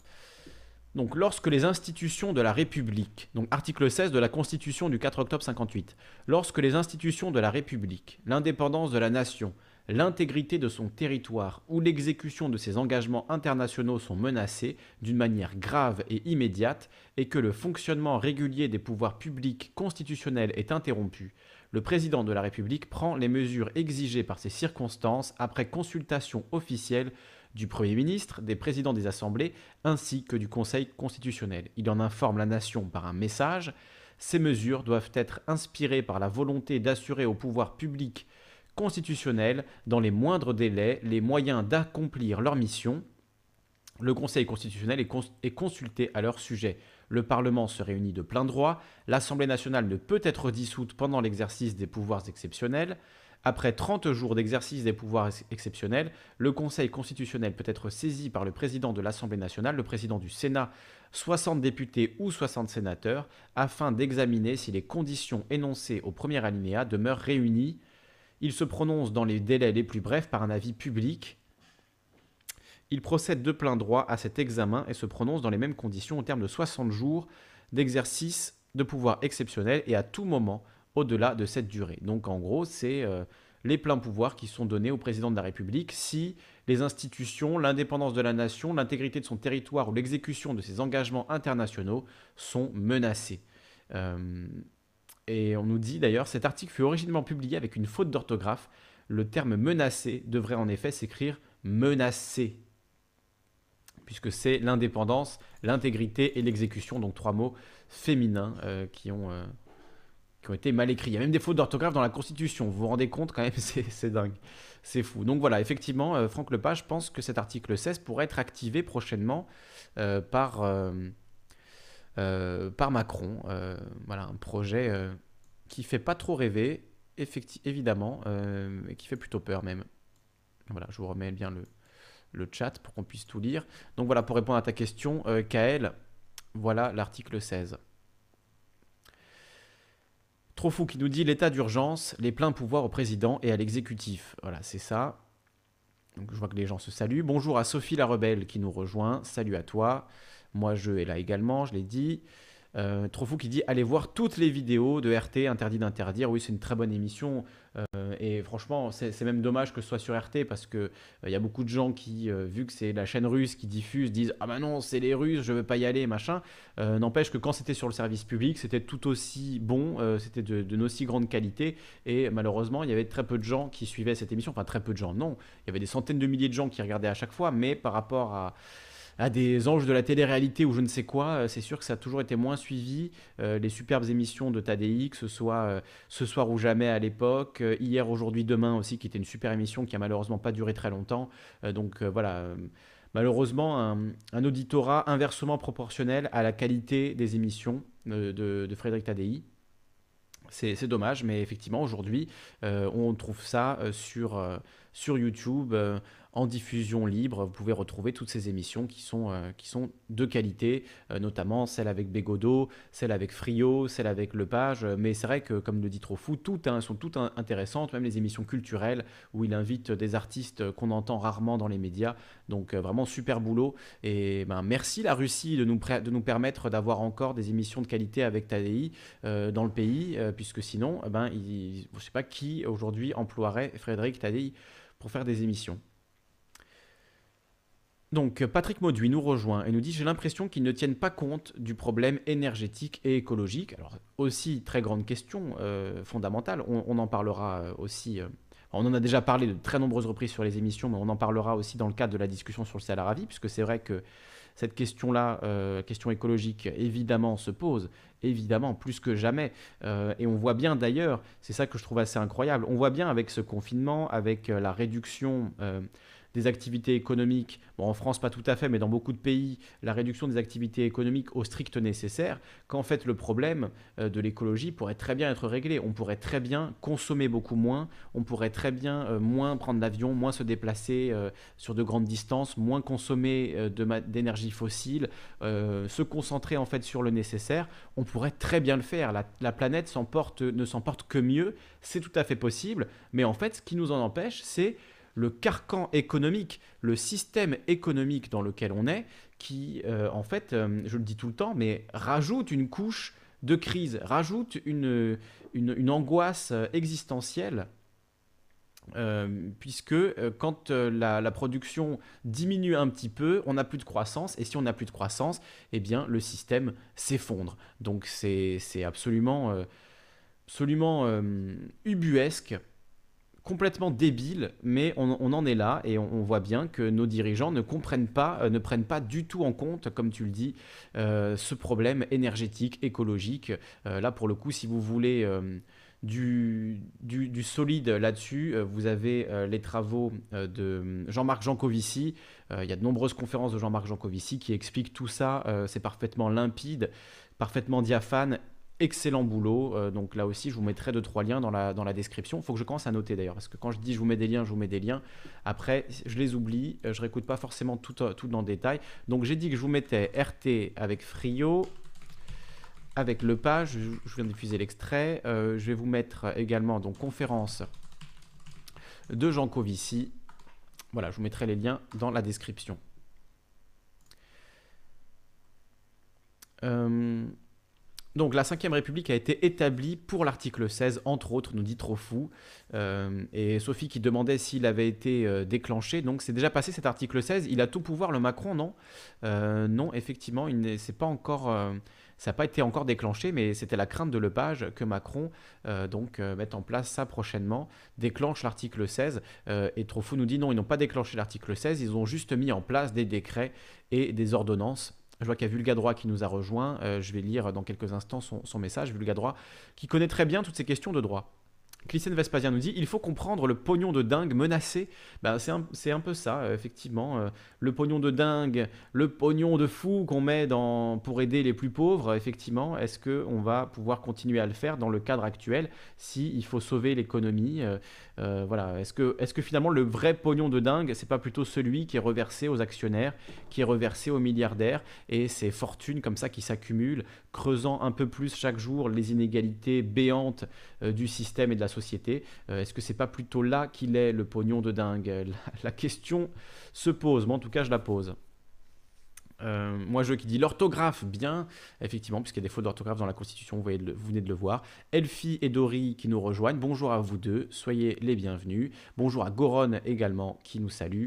Donc, lorsque les institutions de la République, donc article 16 de la Constitution du 4 octobre 58, lorsque les institutions de la République, l'indépendance de la nation, l'intégrité de son territoire ou l'exécution de ses engagements internationaux sont menacés d'une manière grave et immédiate et que le fonctionnement régulier des pouvoirs publics constitutionnels est interrompu, le président de la République prend les mesures exigées par ces circonstances après consultation officielle du Premier ministre, des présidents des assemblées ainsi que du Conseil constitutionnel. Il en informe la nation par un message. Ces mesures doivent être inspirées par la volonté d'assurer au pouvoir public constitutionnel, dans les moindres délais, les moyens d'accomplir leur mission. Le Conseil constitutionnel est, consulté à leur sujet le Parlement se réunit de plein droit, l'Assemblée nationale ne peut être dissoute pendant l'exercice des pouvoirs exceptionnels, après 30 jours d'exercice des pouvoirs exceptionnels, le Conseil constitutionnel peut être saisi par le président de l'Assemblée nationale, le président du Sénat, 60 députés ou 60 sénateurs, afin d'examiner si les conditions énoncées au premier alinéa demeurent réunies. Il se prononce dans les délais les plus brefs par un avis public il procède de plein droit à cet examen et se prononce dans les mêmes conditions au terme de 60 jours d'exercice de pouvoir exceptionnel et à tout moment au-delà de cette durée. Donc en gros, c'est euh, les pleins pouvoirs qui sont donnés au président de la République si les institutions, l'indépendance de la nation, l'intégrité de son territoire ou l'exécution de ses engagements internationaux sont menacés. Euh, et on nous dit d'ailleurs, cet article fut originellement publié avec une faute d'orthographe. Le terme menacé devrait en effet s'écrire menacé puisque c'est l'indépendance, l'intégrité et l'exécution, donc trois mots féminins euh, qui, ont, qui ont été mal écrits. Il y a même des fautes d'orthographe dans la Constitution, vous vous rendez compte quand même, c'est dingue, c'est fou. Donc voilà, effectivement, euh, Franck Lepage pense que cet article 16 pourrait être activé prochainement par, par Macron. voilà, un projet qui fait pas trop rêver, évidemment, et qui fait plutôt peur même. Voilà, je vous remets bien le, le chat pour qu'on puisse tout lire. Donc voilà, pour répondre à ta question, euh, Kael, voilà l'article 16. Trop fou qui nous dit l'état d'urgence, les pleins pouvoirs au président et à l'exécutif. Voilà, c'est ça. Je vois que les gens se saluent. Bonjour à Sophie la Rebelle qui nous rejoint. Salut à toi. Moi, je est là également, je l'ai dit. Euh, trop fou qui dit allez voir toutes les vidéos de RT interdit d'interdire. Oui, c'est une très bonne émission euh, et franchement, c'est même dommage que ce soit sur RT parce que euh, il y a beaucoup de gens qui, vu que c'est la chaîne russe qui diffuse, disent ah bah non, c'est les Russes, je veux pas y aller, machin. N'empêche que quand c'était sur le service public, c'était tout aussi bon, c'était de, de aussi grande qualité et malheureusement, il y avait très peu de gens qui suivaient cette émission. Enfin, très peu de gens, non. Il y avait des centaines de milliers de gens qui regardaient à chaque fois, mais par rapport à à des anges de la télé-réalité ou je ne sais quoi, c'est sûr que ça a toujours été moins suivi. les superbes émissions de Tadei, que ce soit Ce soir ou jamais à l'époque, hier, aujourd'hui, demain aussi, qui était une super émission qui a malheureusement pas duré très longtemps. donc voilà malheureusement un, auditorat inversement proportionnel à la qualité des émissions de, Frédéric Tadei. C'est dommage, mais effectivement, aujourd'hui, euh, on trouve ça euh, sur, euh, sur YouTube en diffusion libre. Vous pouvez retrouver toutes ces émissions qui sont, euh, qui sont de qualité, euh, notamment celle avec Bégodeau, celle avec Frio, celle avec Lepage. Mais c'est vrai que, comme le dit Trofou, toutes hein, sont toutes intéressantes, même les émissions culturelles où il invite des artistes qu'on entend rarement dans les médias. Donc euh, vraiment super boulot. Et ben, merci la Russie de nous, de nous permettre d'avoir encore des émissions de qualité avec Tadei dans le pays, puisque sinon, ben, il, je ne sais pas qui aujourd'hui emploierait Frédéric Tadei pour faire des émissions. Donc Patrick Mauduit nous rejoint et nous dit j'ai l'impression qu'ils ne tiennent pas compte du problème énergétique et écologique. Alors aussi très grande question euh, fondamentale, on, en parlera euh, aussi, euh, on en a déjà parlé de très nombreuses reprises sur les émissions, mais on en parlera aussi dans le cadre de la discussion sur le vie, puisque c'est vrai que cette question-là, question écologique, évidemment se pose, évidemment, plus que jamais. et on voit bien d'ailleurs, c'est ça que je trouve assez incroyable, on voit bien avec ce confinement, avec la réduction des activités économiques, bon, en France pas tout à fait, mais dans beaucoup de pays, la réduction des activités économiques au strict nécessaire, qu'en fait le problème euh, de l'écologie pourrait très bien être réglé. On pourrait très bien consommer beaucoup moins, on pourrait très bien euh, moins prendre l'avion, moins se déplacer euh, sur de grandes distances, moins consommer d'énergie fossile, se concentrer en fait sur le nécessaire. On pourrait très bien le faire. La, la planète ne s'en porte que mieux, c'est tout à fait possible, mais en fait ce qui nous en empêche, c'est le carcan économique, le système économique dans lequel on est, qui, euh, en fait, euh, je le dis tout le temps, mais rajoute une couche de crise, rajoute une, une, angoisse euh, existentielle. puisque quand la, production diminue un petit peu, on n'a plus de croissance, et si on n'a plus de croissance, eh bien le système s'effondre. Donc c'est absolument, absolument ubuesque complètement débile, mais on, en est là et on, voit bien que nos dirigeants ne comprennent pas, euh, ne prennent pas du tout en compte, comme tu le dis, euh, ce problème énergétique, écologique. Euh, là, pour le coup, si vous voulez du, du, solide là-dessus, vous avez les travaux de Jean-Marc Jancovici. il y a de nombreuses conférences de Jean-Marc Jancovici qui expliquent tout ça. C'est parfaitement limpide, parfaitement diaphane excellent boulot. Euh, donc là aussi, je vous mettrai deux, trois liens dans la, description. Il faut que je commence à noter d'ailleurs, parce que quand je dis je vous mets des liens, je vous mets des liens. Après, je les oublie, euh, je réécoute pas forcément tout, euh, tout dans le détail. Donc j'ai dit que je vous mettais RT avec Frio, avec le page, je, viens de diffuser l'extrait. je vais vous mettre également donc conférence de Jean Covici. Voilà, je vous mettrai les liens dans la description. Donc la Ve République a été établie pour l'article 16, entre autres, nous dit Trofou. Euh, et Sophie qui demandait s'il avait été euh, déclenché. Donc c'est déjà passé cet article 16. Il a tout pouvoir, le Macron, non? Euh, Non, effectivement, il pas encore, ça n'a pas été encore déclenché, mais c'était la crainte de Lepage que Macron donc mette en place ça prochainement, déclenche l'article 16. et Trofou nous dit non, ils n'ont pas déclenché l'article 16, ils ont juste mis en place des décrets et des ordonnances je vois qu'il y a Vulgadroit qui nous a rejoint. Euh, je vais lire dans quelques instants son, son message. Vulgadroit qui connaît très bien toutes ces questions de droit. Clicène Vespasien nous dit il faut comprendre le pognon de dingue menacé. Ben, c'est un, un, peu ça, euh, effectivement. Euh, le pognon de dingue, le pognon de fou qu'on met dans, pour aider les plus pauvres, effectivement. Est-ce qu'on va pouvoir continuer à le faire dans le cadre actuel si faut sauver l'économie euh, voilà. Est-ce que, est que finalement le vrai pognon de dingue, c'est pas plutôt celui qui est reversé aux actionnaires, qui est reversé aux milliardaires et ces fortunes comme ça qui s'accumulent, creusant un peu plus chaque jour les inégalités béantes du système et de la société. Euh, est-ce que c'est pas plutôt là qu'il est le pognon de dingue? La, question se pose, moi en tout cas je la pose. Euh, moi, je qui dit l'orthographe, bien, effectivement, puisqu'il y a des fautes d'orthographe dans la Constitution, vous, vous, venez de le voir. Elfie et Dory qui nous rejoignent, bonjour à vous deux, soyez les bienvenus. Bonjour à Goron également qui nous salue.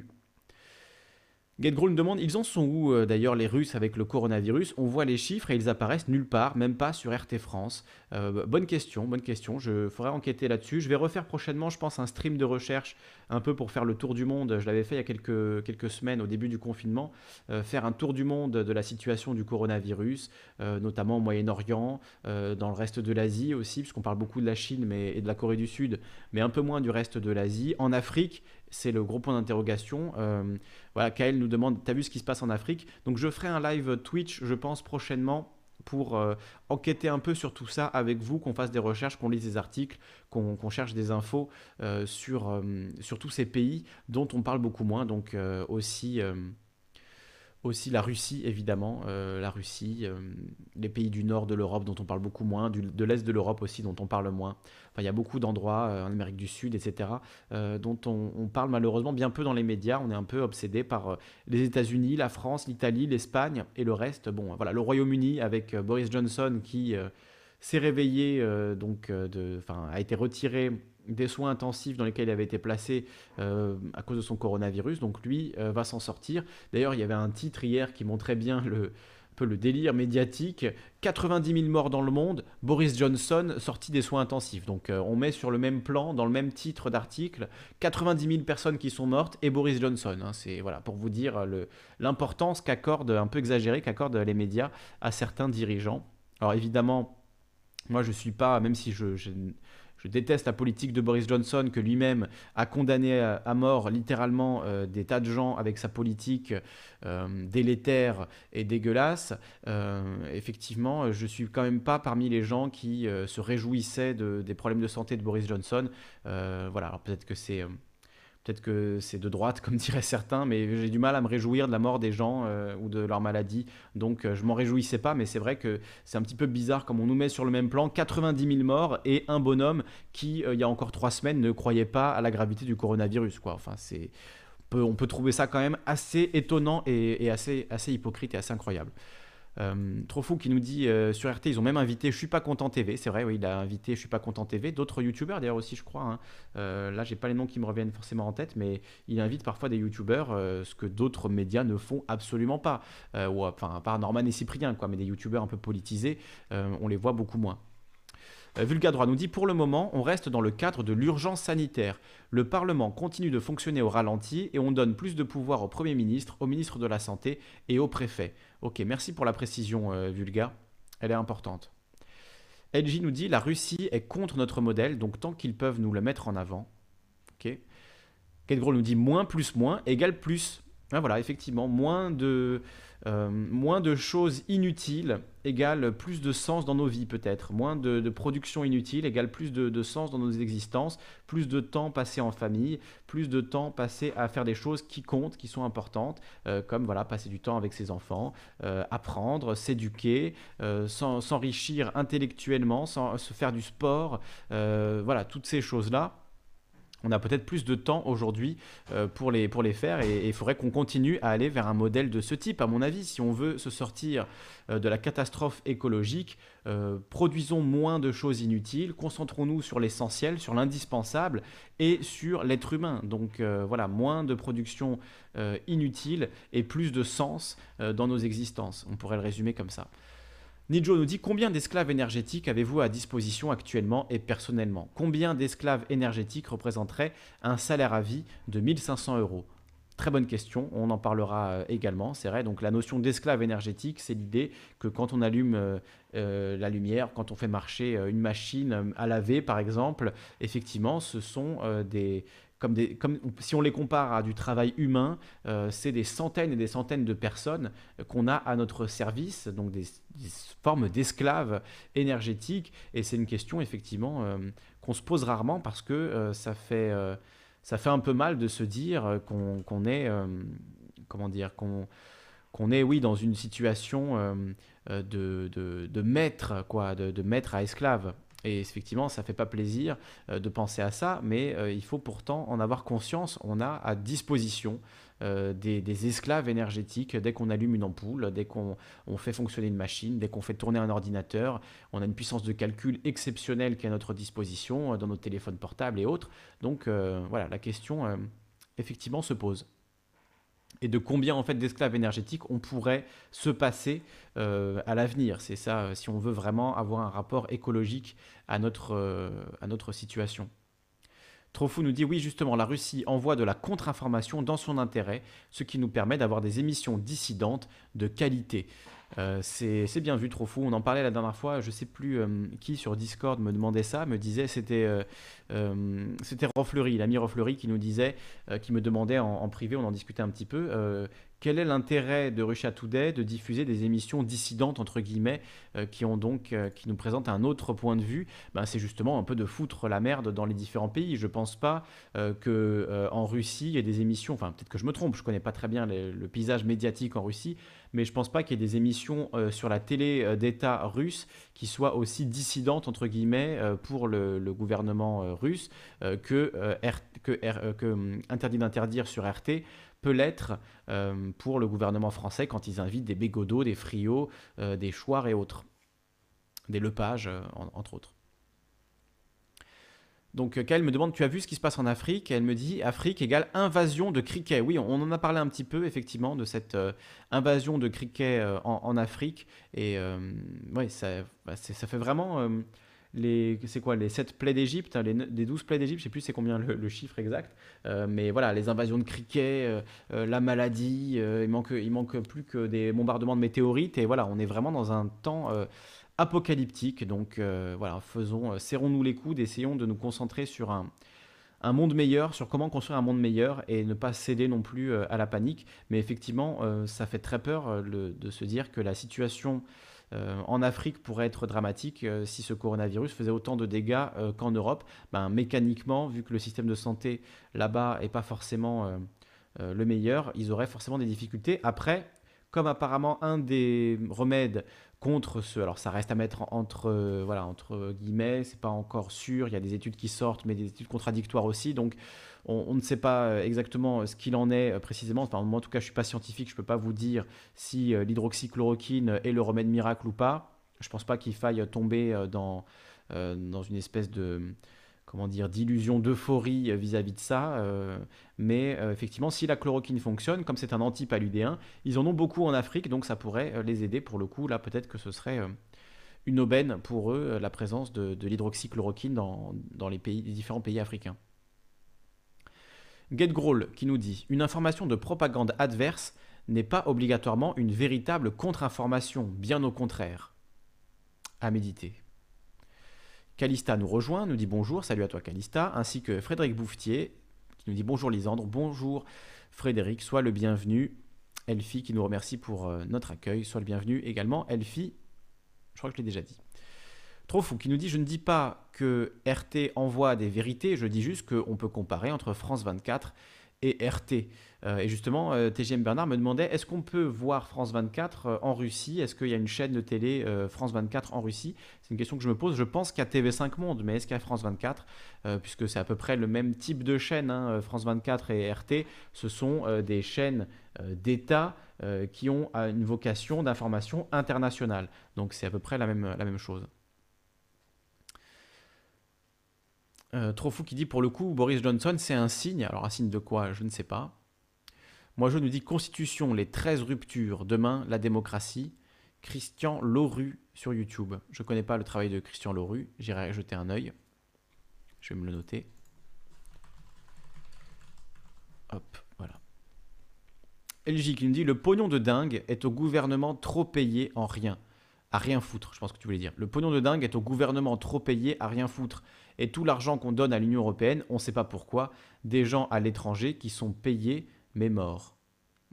GetGrow nous demande, ils en sont où euh, d'ailleurs les Russes avec le coronavirus? On voit les chiffres et ils apparaissent nulle part, même pas sur RT France. Euh, bonne question, bonne question. Je ferai enquêter là-dessus. Je vais refaire prochainement, je pense, un stream de recherche un peu pour faire le tour du monde. Je l'avais fait il y a quelques, quelques semaines au début du confinement. Euh, faire un tour du monde de la situation du coronavirus, notamment au Moyen-Orient, dans le reste de l'Asie aussi, puisqu'on parle beaucoup de la Chine mais, et de la Corée du Sud, mais un peu moins du reste de l'Asie. En Afrique c'est le gros point d'interrogation. Euh, voilà, Kael nous demande, t'as vu ce qui se passe en Afrique? Donc je ferai un live Twitch, je pense, prochainement pour euh, enquêter un peu sur tout ça avec vous, qu'on fasse des recherches, qu'on lise des articles, qu'on cherche des infos euh, sur, sur tous ces pays dont on parle beaucoup moins. Donc aussi aussi la Russie, évidemment, euh, la Russie, euh, les pays du nord de l'Europe dont on parle beaucoup moins, de l'est de l'Europe aussi dont on parle moins. Enfin, il y a beaucoup d'endroits euh, en Amérique du Sud, etc., dont on, parle malheureusement bien peu dans les médias. On est un peu obsédé par les États-Unis, la France, l'Italie, l'Espagne et le reste. Bon, voilà, le Royaume-Uni avec Boris Johnson qui s'est réveillé, donc, de, a été retiré des soins intensifs dans lesquels il avait été placé euh, à cause de son coronavirus. Donc lui euh, va s'en sortir. D'ailleurs, il y avait un titre hier qui montrait bien le, peu le délire médiatique. 90 000 morts dans le monde, Boris Johnson sorti des soins intensifs. Donc euh, on met sur le même plan, dans le même titre d'article, 90 000 personnes qui sont mortes et Boris Johnson. Hein. C'est voilà pour vous dire l'importance qu'accordent, un peu exagérée, qu'accordent les médias à certains dirigeants. Alors évidemment, moi je suis pas, même si je je déteste la politique de Boris Johnson que lui-même a condamné à mort littéralement euh, des tas de gens avec sa politique euh, délétère et dégueulasse. Euh, effectivement, je suis quand même pas parmi les gens qui se réjouissaient des problèmes de santé de Boris Johnson. voilà, alors peut-être que c'est Peut-être que c'est de droite, comme diraient certains, mais j'ai du mal à me réjouir de la mort des gens euh, ou de leur maladie. Donc euh, je m'en réjouissais pas, mais c'est vrai que c'est un petit peu bizarre comme on nous met sur le même plan 90 000 morts et un bonhomme qui, euh, il y a encore trois semaines, ne croyait pas à la gravité du coronavirus. Enfin, on peut, trouver ça quand même assez étonnant et, et assez, assez hypocrite et assez incroyable. Euh, trop fou qui nous dit euh, sur RT, ils ont même invité Je suis pas content TV. C'est vrai, oui, il a invité Je suis pas content TV. D'autres youtubeurs d'ailleurs aussi, je crois. Hein. Euh, là, j'ai pas les noms qui me reviennent forcément en tête, mais il invite parfois des youtubeurs, ce que d'autres médias ne font absolument pas. ou enfin, à part Norman et Cyprien, quoi, mais des youtubeurs un peu politisés, on les voit beaucoup moins. Euh, Vulgadroit nous dit Pour le moment, on reste dans le cadre de l'urgence sanitaire. Le Parlement continue de fonctionner au ralenti et on donne plus de pouvoir au Premier ministre, au ministre de la Santé et au préfet. Ok, merci pour la précision, euh, Vulga. Elle est importante. LG nous dit La Russie est contre notre modèle, donc tant qu'ils peuvent nous le mettre en avant. Ok. Kedgro nous dit moins plus moins égale plus. Ah, voilà, effectivement, moins de, euh, moins de choses inutiles égale plus de sens dans nos vies peut-être. Moins de, production inutile égale plus de, sens dans nos existences, plus de temps passé en famille, plus de temps passé à faire des choses qui comptent, qui sont importantes, euh, comme voilà passer du temps avec ses enfants, euh, apprendre, s'éduquer, s'enrichir intellectuellement, se faire du sport, voilà toutes ces choses-là on a peut-être plus de temps aujourd'hui euh, pour, les, faire et il faudrait qu'on continue à aller vers un modèle de ce type. À mon avis, si on veut se sortir euh, de la catastrophe écologique, euh, produisons moins de choses inutiles, concentrons-nous sur l'essentiel, sur l'indispensable et sur l'être humain. Donc voilà, moins de production inutile et plus de sens dans nos existences. On pourrait le résumer comme ça. Nijo nous dit combien d'esclaves énergétiques avez-vous à disposition actuellement et personnellement? Combien d'esclaves énergétiques représenterait un salaire à vie de 1500 euros? Très bonne question, on en parlera euh, également, c'est vrai. Donc la notion d'esclave énergétique, c'est l'idée que quand on allume euh, euh, la lumière, quand on fait marcher une machine à laver par exemple, effectivement, ce sont des, si on les compare à du travail humain, euh, c'est des centaines et des centaines de personnes qu'on a à notre service, donc des, formes d'esclaves énergétiques. Et c'est une question effectivement euh, qu'on se pose rarement parce que euh, ça, fait, ça fait un peu mal de se dire qu'on est, comment dire, qu'on est, oui, dans une situation de, de, maître, quoi, de, de maître à esclave. Et effectivement, ça fait pas plaisir euh, de penser à ça, mais euh, il faut pourtant en avoir conscience. On a à disposition euh, des, esclaves énergétiques dès qu'on allume une ampoule, dès qu'on fait fonctionner une machine, dès qu'on fait tourner un ordinateur. On a une puissance de calcul exceptionnelle qui est à notre disposition dans nos téléphones portables et autres. Donc voilà, la question effectivement se pose. et de combien en fait d'esclaves énergétiques on pourrait se passer à l'avenir? C'est ça, si on veut vraiment avoir un rapport écologique à notre, à notre situation. Trofou nous dit oui, justement, la Russie envoie de la contre-information dans son intérêt, ce qui nous permet d'avoir des émissions dissidentes de qualité. Euh, c'est bien vu, trop fou. On en parlait la dernière fois. Je sais plus euh, qui sur Discord me demandait ça, me disait c'était euh, c'était Rofleury, l'ami Rofleury qui nous disait, qui me demandait en, privé, on en discutait un petit peu, quel est l'intérêt de Russia Today de diffuser des émissions dissidentes entre guillemets qui ont donc qui nous présentent un autre point de vue? Ben, c'est justement un peu de foutre la merde dans les différents pays. Je pense pas que en Russie il y ait des émissions. Enfin peut-être que je me trompe. Je connais pas très bien le paysage médiatique en Russie, mais je pense pas qu'il y ait des émissions euh, sur la télé euh, d'État russe qui soient aussi dissidentes, entre guillemets, euh, pour le, gouvernement russe que, interdit d'interdire sur RT peut l'être pour le gouvernement français quand ils invitent des bégodos, des friots, des choirs et autres, des lepages, entre autres. Donc euh, Kyle me demande, tu as vu ce qui se passe en Afrique? Elle me dit, Afrique égale invasion de criquets. Oui, on, en a parlé un petit peu, effectivement, de cette euh, invasion de criquets euh, en, Afrique. Et ça, bah, ça fait vraiment... les, c'est quoi les 7 plaies d'Égypte, hein, les, 12 plaies d'Égypte, je sais plus c'est combien le, chiffre exact, mais voilà, les invasions de criquets, la maladie, il manque, il manque plus que des bombardements de météorites, et voilà, on est vraiment dans un temps apocalyptique. Donc euh, voilà, faisons, euh, serrons-nous les coudes, essayons de nous concentrer sur un, monde meilleur, sur comment construire un monde meilleur et ne pas céder non plus euh, à la panique. Mais effectivement, ça fait très peur de se dire que la situation en Afrique pourrait être dramatique si ce coronavirus faisait autant de dégâts qu'en Europe. Ben, mécaniquement, vu que le système de santé là-bas n'est pas forcément le meilleur, ils auraient forcément des difficultés. Après, comme apparemment un des remèdes contre ce. Alors ça reste à mettre entre, euh, voilà, entre guillemets, c'est pas encore sûr, il y a des études qui sortent, mais des études contradictoires aussi, donc on, ne sait pas euh, exactement euh, ce qu'il en est précisément. Enfin, moi en tout cas je suis pas scientifique, je peux pas vous dire si l'hydroxychloroquine est le remède miracle ou pas. Je pense pas qu'il faille tomber dans, une espèce de comment dire, d'illusion d'euphorie euh, vis-à-vis de ça. Euh, mais euh, effectivement, si la chloroquine fonctionne, comme c'est un antipaludéen, ils en ont beaucoup en Afrique, donc ça pourrait les aider. Pour le coup, là, peut-être que ce serait une aubaine pour eux, la présence de, l'hydroxychloroquine dans, les différents pays africains. GetGroll qui nous dit Une information de propagande adverse n'est pas obligatoirement une véritable contre-information, bien au contraire. À méditer. Calista nous rejoint, nous dit bonjour, salut à toi Calista, ainsi que Frédéric Bouffetier qui nous dit bonjour Lisandre, bonjour Frédéric, sois le bienvenu. Elfie qui nous remercie pour euh, notre accueil, sois le bienvenu également. Elfie, je crois que je l'ai déjà dit. Trop fou qui nous dit je ne dis pas que RT envoie des vérités, je dis juste qu'on peut comparer entre France 24 et RT. Euh, et justement, euh, TGM Bernard me demandait est-ce qu'on peut voir France 24 euh, en Russie? Est-ce qu'il y a une chaîne de télé France 24 en Russie? C'est une question que je me pose. Je pense a TV5 Monde, mais est-ce a France 24 Puisque c'est à peu près le même type de chaîne, hein, France 24 et RT, ce sont des chaînes d'État qui ont une vocation d'information internationale. Donc c'est à peu près la même, la même chose. Trop fou qui dit pour le coup Boris Johnson c'est un signe. Alors un signe de quoi Je ne sais pas. Moi, je nous dis Constitution, les 13 ruptures, demain, la démocratie. Christian Loru sur YouTube. Je ne connais pas le travail de Christian Loru, j'irai jeter un œil. Je vais me le noter. Hop, voilà. LJ qui nous dit Le pognon de dingue est au gouvernement trop payé en rien. À rien foutre, je pense que tu voulais dire. Le pognon de dingue est au gouvernement trop payé à rien foutre. Et tout l'argent qu'on donne à l'Union européenne, on ne sait pas pourquoi, des gens à l'étranger qui sont payés mais mort.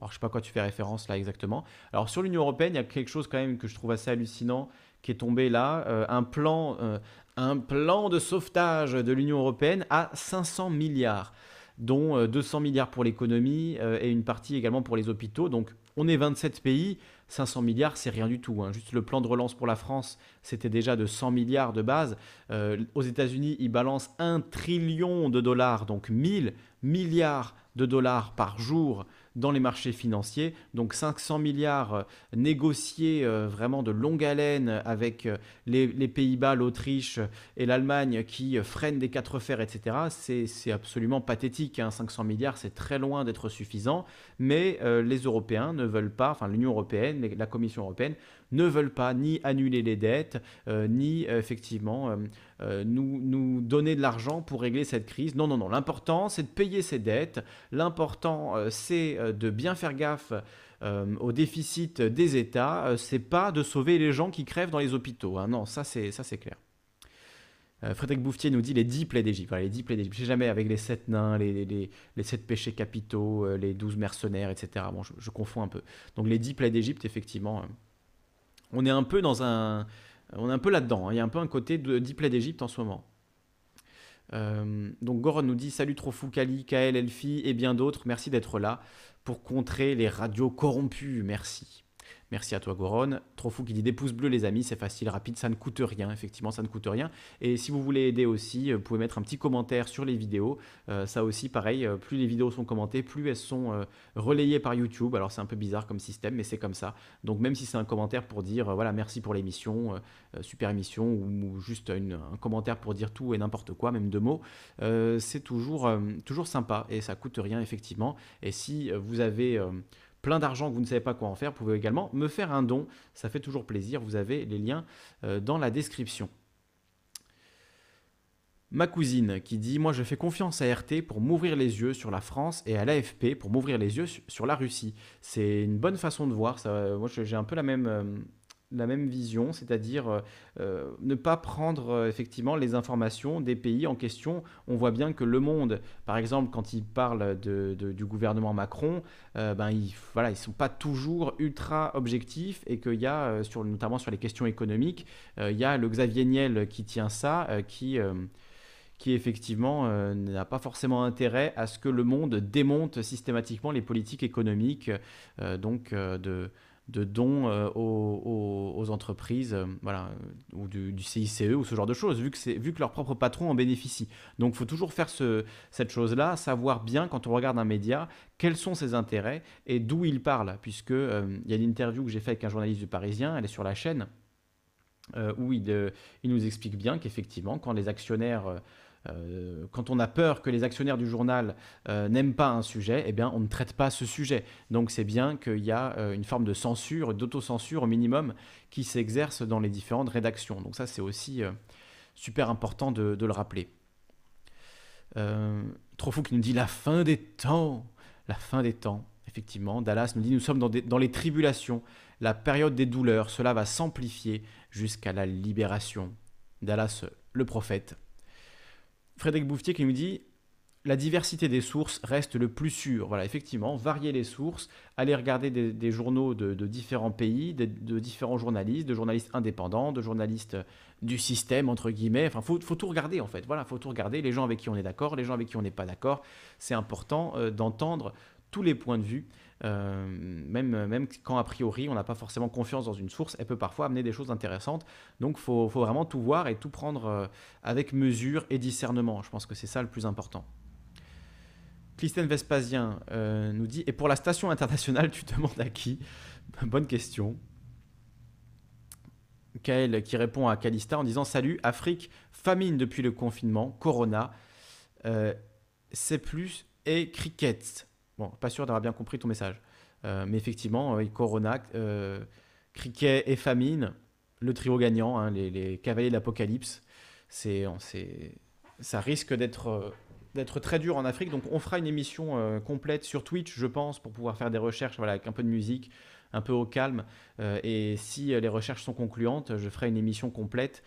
Alors, je sais pas à quoi tu fais référence là exactement. Alors, sur l'Union Européenne, il y a quelque chose quand même que je trouve assez hallucinant qui est tombé là. Euh, un, plan, euh, un plan de sauvetage de l'Union Européenne à 500 milliards, dont 200 euh, milliards pour l'économie et une partie également pour les hôpitaux. Donc, on est 27 pays. 500 milliards, c'est rien du tout. Hein. Juste le plan de relance pour la France, c'était déjà de 100 milliards de base. aux États-Unis, ils balancent 1 trillion de dollars, donc 1000 milliards de dollars par jour dans les marchés financiers. Donc 500 milliards négociés vraiment de longue haleine avec les, Pays-Bas, l'Autriche et l'Allemagne qui freinent des quatre fers, etc. C'est absolument pathétique. 500 hein. milliards, c'est très loin d'être suffisant. Mais les Européens ne veulent pas, enfin l'Union européenne, la Commission européenne, ne veulent pas ni annuler les dettes, euh, ni euh, effectivement euh, nous, nous, donner de l'argent pour régler cette crise. Non, non, non. L'important, c'est de payer ces dettes. L'important, c'est de bien faire gaffe au déficit des États. c'est pas de sauver les gens qui crèvent dans les hôpitaux. Hein. Non, ça c'est clair. Frédéric Bouffier nous dit les 10 plaies d'Égypte. les 10 plaies d'Égypte. Je sais jamais avec les 7 nains, les, les, les 7 péchés capitaux, les 12 mercenaires, etc. Bon, je, je, confonds un peu. Donc les 10 plaies d'Égypte, effectivement, on est un peu dans un, on est un peu là-dedans. Hein. Il y a un peu un côté de Diplay d'Égypte en ce moment. Euh, donc Goron nous dit salut Trofou Kali, Kael Elfi et bien d'autres. Merci d'être là pour contrer les radios corrompues. Merci. Merci à toi, Goron. Trop fou qui dit des pouces bleus, les amis, c'est facile, rapide, ça ne coûte rien. Effectivement, ça ne coûte rien. Et si vous voulez aider aussi, euh, vous pouvez mettre un petit commentaire sur les vidéos. Euh, ça aussi, pareil, euh, plus les vidéos sont commentées, plus elles sont relayées par YouTube. Alors, c'est un peu bizarre comme système, mais c'est comme ça. Donc, même si c'est un commentaire pour dire, voilà, merci pour l'émission, super émission, ou, juste un commentaire pour dire tout et n'importe quoi, même deux mots, c'est toujours, toujours sympa et ça coûte rien, effectivement. Et si vous avez plein d'argent que vous ne savez pas quoi en faire, vous pouvez également me faire un don. Ça fait toujours plaisir. Vous avez les liens euh, dans la description. Ma cousine qui dit Moi je fais confiance à RT pour m'ouvrir les yeux sur la France et à l'AFP pour m'ouvrir les yeux sur la Russie. C'est une bonne façon de voir. Ça, moi j'ai un peu la même, euh, la même vision, c'est-à-dire euh, euh, ne pas prendre euh, effectivement les informations des pays en question. On voit bien que le monde, par exemple, quand il parle de, du gouvernement Macron, ben ils, voilà, ils sont pas toujours ultra objectifs et qu'il y a, sur, notamment sur les questions économiques, il y a le Xavier Niel qui tient ça, qui qui effectivement n'a pas forcément intérêt à ce que le monde démonte systématiquement les politiques économiques donc de, de dons euh, aux, entreprises, euh, voilà, ou du, CICE ou ce genre de choses, vu que, leur propre patron en bénéficie. Donc il faut toujours faire ce, cette chose-là, savoir bien quand on regarde un média quels sont ses intérêts et d'où il parle, puisque euh, y a une interview que j'ai faite avec un journaliste du Parisien, elle est sur la chaîne, où il, nous explique bien qu'effectivement, quand les actionnaires euh, quand on a peur que les actionnaires du journal euh, n'aiment pas un sujet, eh bien, on ne traite pas ce sujet. Donc, c'est bien qu'il y a euh, une forme de censure, d'autocensure au minimum, qui s'exerce dans les différentes rédactions. Donc, ça, c'est aussi super important de, le rappeler. Trop fou qui nous dit la fin des temps. La fin des temps, effectivement. Dallas nous dit nous sommes dans les tribulations, la période des douleurs. Cela va s'amplifier jusqu'à la libération. Dallas, le prophète. Frédéric Bouffier qui nous dit la diversité des sources reste le plus sûr. Voilà, effectivement, varier les sources, aller regarder des, journaux de, différents pays, de, différents journalistes, de journalistes indépendants, de journalistes du système, entre guillemets. Enfin, il faut, tout regarder, en fait. Voilà, il faut tout regarder, les gens avec qui on est d'accord, les gens avec qui on n'est pas d'accord. C'est important euh, d'entendre tous les points de vue. Euh, même, même quand a priori on n'a pas forcément confiance dans une source, elle peut parfois amener des choses intéressantes. Donc il faut, vraiment tout voir et tout prendre euh, avec mesure et discernement. Je pense que c'est ça le plus important. Christine Vespasien euh, nous dit Et pour la station internationale, tu demandes à qui? Bonne question. Kael qui répond à Calista en disant Salut, Afrique, famine depuis le confinement, Corona, plus et cricket. Bon, pas sûr d'avoir bien compris ton message. Euh, mais effectivement, euh, Corona, euh, Criquet et Famine, le trio gagnant, hein, les, cavaliers de l'Apocalypse, c'est, ça risque d'être, très dur en Afrique. Donc on fera une émission complète sur Twitch, je pense, pour pouvoir faire des recherches voilà, avec un peu de musique, un peu au calme. et si les recherches sont concluantes, je ferai une émission complète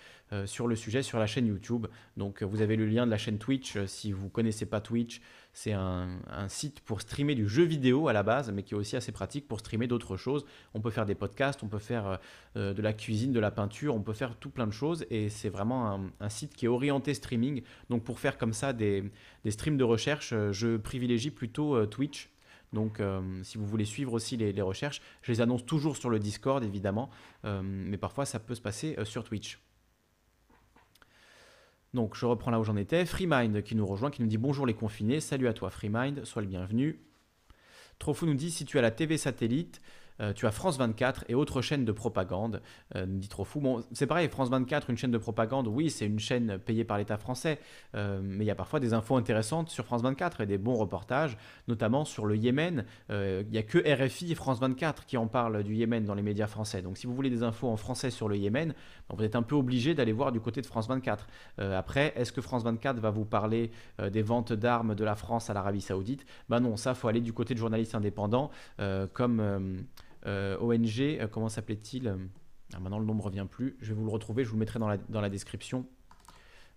sur le sujet sur la chaîne YouTube. Donc vous avez le lien de la chaîne Twitch si vous ne connaissez pas Twitch. C'est un, site pour streamer du jeu vidéo à la base, mais qui est aussi assez pratique pour streamer d'autres choses. On peut faire des podcasts, on peut faire euh, de la cuisine, de la peinture, on peut faire tout plein de choses. Et c'est vraiment un, site qui est orienté streaming. Donc pour faire comme ça des, streams de recherche, euh, je privilégie plutôt euh, Twitch. Donc, si vous voulez suivre aussi les, recherches, je les annonce toujours sur le Discord, évidemment, mais parfois ça peut se passer sur Twitch. Donc je reprends là où j'en étais. Freemind qui nous rejoint, qui nous dit bonjour les confinés. Salut à toi Freemind, sois le bienvenu. Trofou nous dit si tu as la TV satellite, euh, tu as France 24 et autres chaînes de propagande, euh, dit trop fou. Bon, c'est pareil, France 24, une chaîne de propagande, oui, c'est une chaîne payée par l'État français, euh, mais il y a parfois des infos intéressantes sur France 24 et des bons reportages, notamment sur le Yémen. Il n'y a que RFI et France 24 qui en parlent du Yémen dans les médias français. Donc si vous voulez des infos en français sur le Yémen, vous êtes un peu obligé d'aller voir du côté de France 24. après, est-ce que France 24 va vous parler des ventes d'armes de la France à l'Arabie Saoudite? Ben non, ça, faut aller du côté de journalistes indépendants comme ONG, euh, comment s'appelait-il ah, Maintenant le nom ne revient plus. Je vais vous le retrouver, je vous le mettrai dans la, description.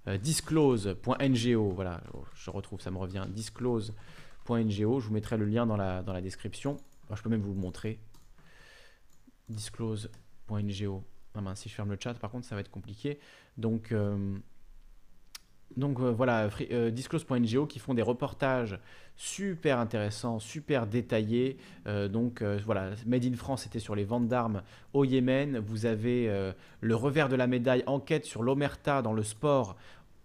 Euh, disclose.ngo, voilà, oh, je retrouve, ça me revient. Disclose.ngo, je vous mettrai le lien dans la, dans la description. je peux même vous le montrer. Disclose.ngo. Ah si je ferme le chat, par contre, ça va être compliqué. Donc, donc voilà, disclose.ngo qui font des reportages super intéressant, super détaillé. Euh, donc euh, voilà, Made in France était sur les ventes d'armes au Yémen. Vous avez euh, le revers de la médaille, enquête sur l'omerta dans le sport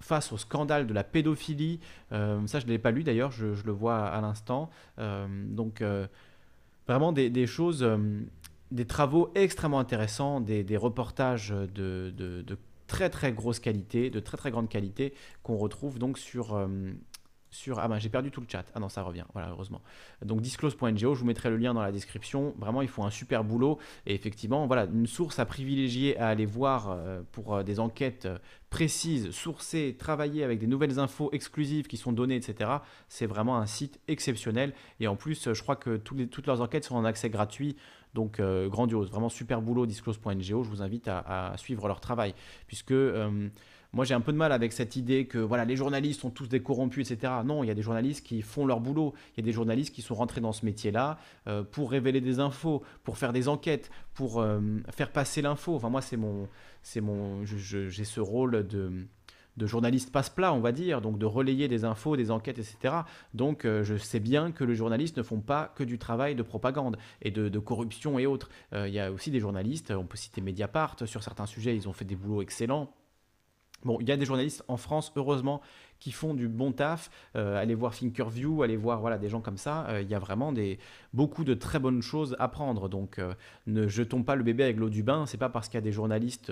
face au scandale de la pédophilie. ça, je ne l'ai pas lu d'ailleurs, je, le vois à, l'instant. donc vraiment des, choses, des travaux extrêmement intéressants, des, reportages de, très très grosse qualité, de très très grande qualité qu'on retrouve donc sur, sur... Ah ben j'ai perdu tout le chat. Ah non, ça revient. Voilà, heureusement. Donc disclose.ngo, je vous mettrai le lien dans la description. Vraiment, ils font un super boulot. Et effectivement, voilà, une source à privilégier à aller voir euh, pour euh, des enquêtes euh, précises, sourcées, travailler avec des nouvelles infos exclusives qui sont données, etc. C'est vraiment un site exceptionnel. Et en plus, je crois que toutes leurs enquêtes sont en accès gratuit. Donc grandiose, vraiment super boulot disclose.ngo. Je vous invite à, suivre leur travail. Puisque moi, j'ai un peu de mal avec cette idée que voilà, les journalistes sont tous des corrompus, etc. Non, il y a des journalistes qui font leur boulot. Il y a des journalistes qui sont rentrés dans ce métier-là euh, pour révéler des infos, pour faire des enquêtes, pour euh, faire passer l'info. Enfin, moi, c'est mon, c'est mon, j'ai ce rôle de de journaliste passe-plat, on va dire, donc de relayer des infos, des enquêtes, etc. Donc euh, je sais bien que les journalistes ne font pas que du travail de propagande et de, corruption et autres. Il y a aussi des journalistes, on peut citer Mediapart, sur certains sujets, ils ont fait des boulots excellents. Bon, il y a des journalistes en France, heureusement, qui font du bon taf. Euh, allez voir Thinkerview, allez voir voilà, des gens comme ça. Euh, il y a vraiment des, beaucoup de très bonnes choses à prendre. Donc euh, ne jetons pas le bébé avec l'eau du bain. C'est pas parce qu'il y a des journalistes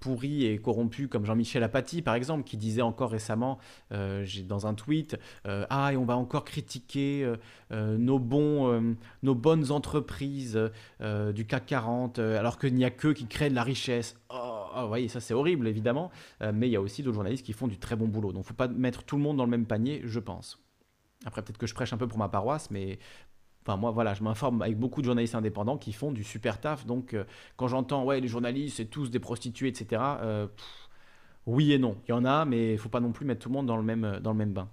pourris et corrompus comme Jean-Michel Apathy, par exemple, qui disait encore récemment dans un tweet Ah, et on va encore critiquer nos, bons, nos bonnes entreprises du CAC 40, alors qu'il n'y a qu'eux qui créent de la richesse. Oh, oh, vous voyez, ça c'est horrible évidemment, mais il y a aussi d'autres journalistes qui font du très bon boulot. Donc, faut pas mettre tout le monde dans le même panier, je pense. Après, peut-être que je prêche un peu pour ma paroisse, mais Enfin, moi, voilà, je m'informe avec beaucoup de journalistes indépendants qui font du super taf. Donc, euh, quand j'entends, ouais, les journalistes, c'est tous des prostituées, etc., euh, oui et non. Il y en a, mais il faut pas non plus mettre tout le monde dans le même, dans le même bain.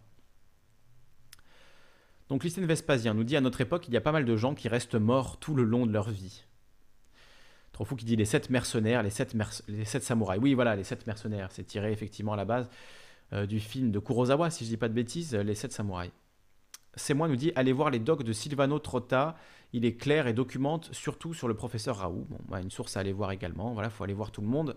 Donc, Lysène Vespasien nous dit à notre époque, il y a pas mal de gens qui restent morts tout le long de leur vie. Trop fou qui dit les sept mercenaires, les sept, les sept samouraïs. Oui, voilà, les sept mercenaires. C'est tiré effectivement à la base euh, du film de Kurosawa, si je dis pas de bêtises, Les Sept Samouraïs. C'est moi nous dit allez voir les docs de Silvano Trotta. Il est clair et documente surtout sur le professeur Raoult. Bon, bah, une source à aller voir également. Voilà, faut aller voir tout le monde.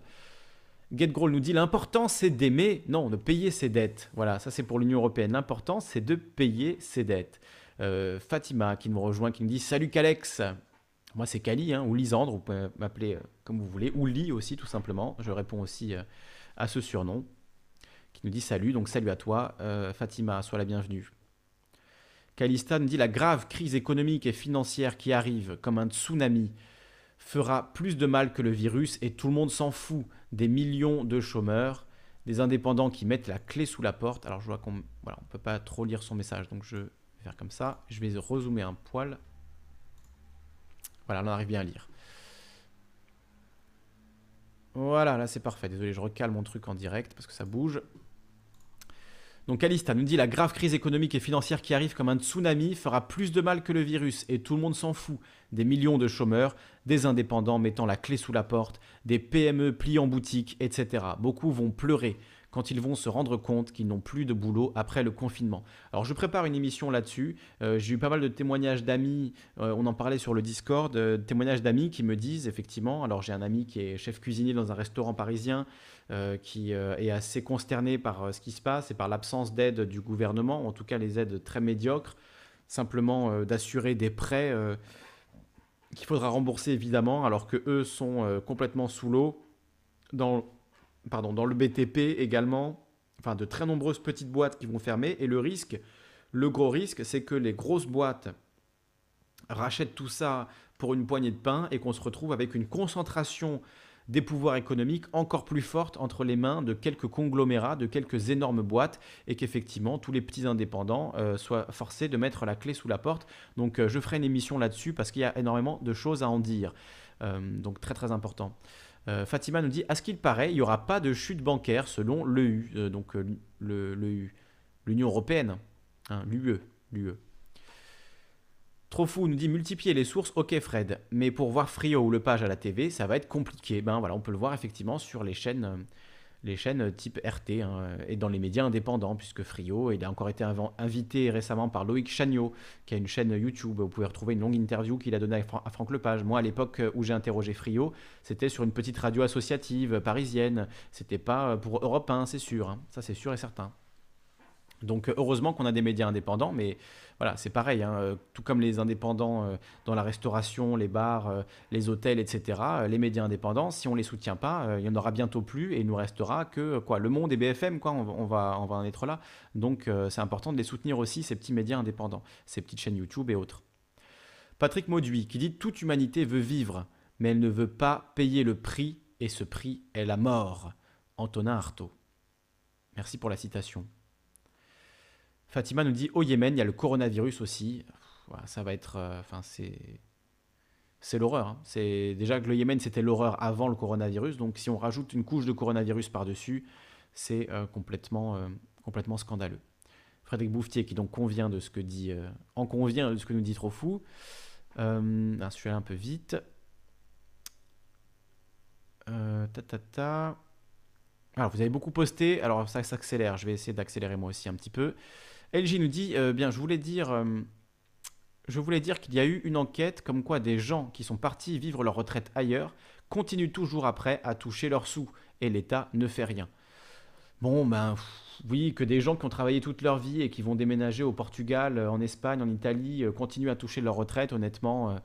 GetGroll nous dit l'important c'est d'aimer, non, de payer ses dettes. Voilà, ça c'est pour l'Union européenne. L'important c'est de payer ses dettes. Euh, Fatima qui nous rejoint, qui nous dit salut Calex. Moi c'est Cali hein, ou Lisandre, vous pouvez m'appeler euh, comme vous voulez, ou Li aussi tout simplement. Je réponds aussi à ce surnom nous dit salut, donc salut à toi, euh, Fatima, sois la bienvenue. Kalista nous dit la grave crise économique et financière qui arrive comme un tsunami fera plus de mal que le virus et tout le monde s'en fout. Des millions de chômeurs, des indépendants qui mettent la clé sous la porte. Alors je vois qu'on voilà, on peut pas trop lire son message, donc je vais faire comme ça. Je vais rezoomer un poil. Voilà, on arrive bien à lire. Voilà, là c'est parfait. Désolé, je recale mon truc en direct parce que ça bouge. Donc Alista nous dit la grave crise économique et financière qui arrive comme un tsunami fera plus de mal que le virus et tout le monde s'en fout. Des millions de chômeurs, des indépendants mettant la clé sous la porte, des PME pliant boutique, etc. Beaucoup vont pleurer quand ils vont se rendre compte qu'ils n'ont plus de boulot après le confinement. Alors je prépare une émission là-dessus. Euh, j'ai eu pas mal de témoignages d'amis, euh, on en parlait sur le Discord, euh, témoignages d'amis qui me disent effectivement, alors j'ai un ami qui est chef cuisinier dans un restaurant parisien, qui est assez consterné par ce qui se passe et par l'absence d'aide du gouvernement, en tout cas les aides très médiocres. simplement d'assurer des prêts qu'il faudra rembourser évidemment, alors que eux sont complètement sous l'eau. Dans, pardon, dans le BTP également, enfin de très nombreuses petites boîtes qui vont fermer. Et le risque, le gros risque, c'est que les grosses boîtes rachètent tout ça pour une poignée de pain et qu'on se retrouve avec une concentration des pouvoirs économiques encore plus forte entre les mains de quelques conglomérats, de quelques énormes boîtes, et qu'effectivement tous les petits indépendants euh, soient forcés de mettre la clé sous la porte. Donc euh, je ferai une émission là-dessus parce qu'il y a énormément de choses à en dire. Euh, donc très très important. Fatima nous dit, à ce qu'il paraît, il n'y aura pas de chute bancaire selon l'EU, donc l'Union européenne, hein, l'UE. l'UE. Trop fou nous dit multiplier les sources, ok Fred, mais pour voir Frio ou Le Page à la TV, ça va être compliqué. Ben voilà, on peut le voir effectivement sur les chaînes, les chaînes type RT hein, et dans les médias indépendants, puisque Frio, il a encore été invité récemment par Loïc Chagnot, qui a une chaîne YouTube. Vous pouvez retrouver une longue interview qu'il a donnée à Franck Lepage. Moi, à l'époque où j'ai interrogé Frio, c'était sur une petite radio associative parisienne. C'était pas pour Europe 1, c'est sûr. Hein. Ça, c'est sûr et certain. Donc heureusement qu'on a des médias indépendants, mais voilà, c'est pareil, hein, euh, tout comme les indépendants euh, dans la restauration, les bars, euh, les hôtels, etc., les médias indépendants, si on ne les soutient pas, il y en aura bientôt plus et il nous restera que quoi, Le Monde et BFM, quoi, va, on va en être là. Donc c'est important de les soutenir aussi, ces petits médias indépendants, ces petites chaînes YouTube et autres. Patrick Mauduit qui dit Toute humanité veut vivre, mais elle ne veut pas payer le prix, et ce prix est la mort. Antonin Artaud. Merci pour la citation. Fatima nous dit au Yémen, il y a le coronavirus aussi. ça va être. Euh, enfin, c'est. C'est l'horreur. Hein. C'est déjà que le Yémen c'était l'horreur avant le coronavirus. Donc si on rajoute une couche de coronavirus par dessus, c'est euh, complètement, euh, complètement scandaleux. Frédéric Bouftier qui donc convient de ce que dit, en convient de ce que nous dit Trop Fou. je suis allé un peu vite. ta ta ta. Alors vous avez beaucoup posté. Alors ça s'accélère. Je vais essayer d'accélérer moi aussi un petit peu. LG nous dit euh, bien, je voulais dire. Euh, dire qu'il y a eu une enquête comme quoi des gens qui sont partis vivre leur retraite ailleurs continuent toujours après à toucher leurs sous et l'État ne fait rien. Bon, ben oui, que des gens qui ont travaillé toute leur vie et qui vont déménager au Portugal, en Espagne, en Italie, euh, continuent à toucher leur retraite, honnêtement,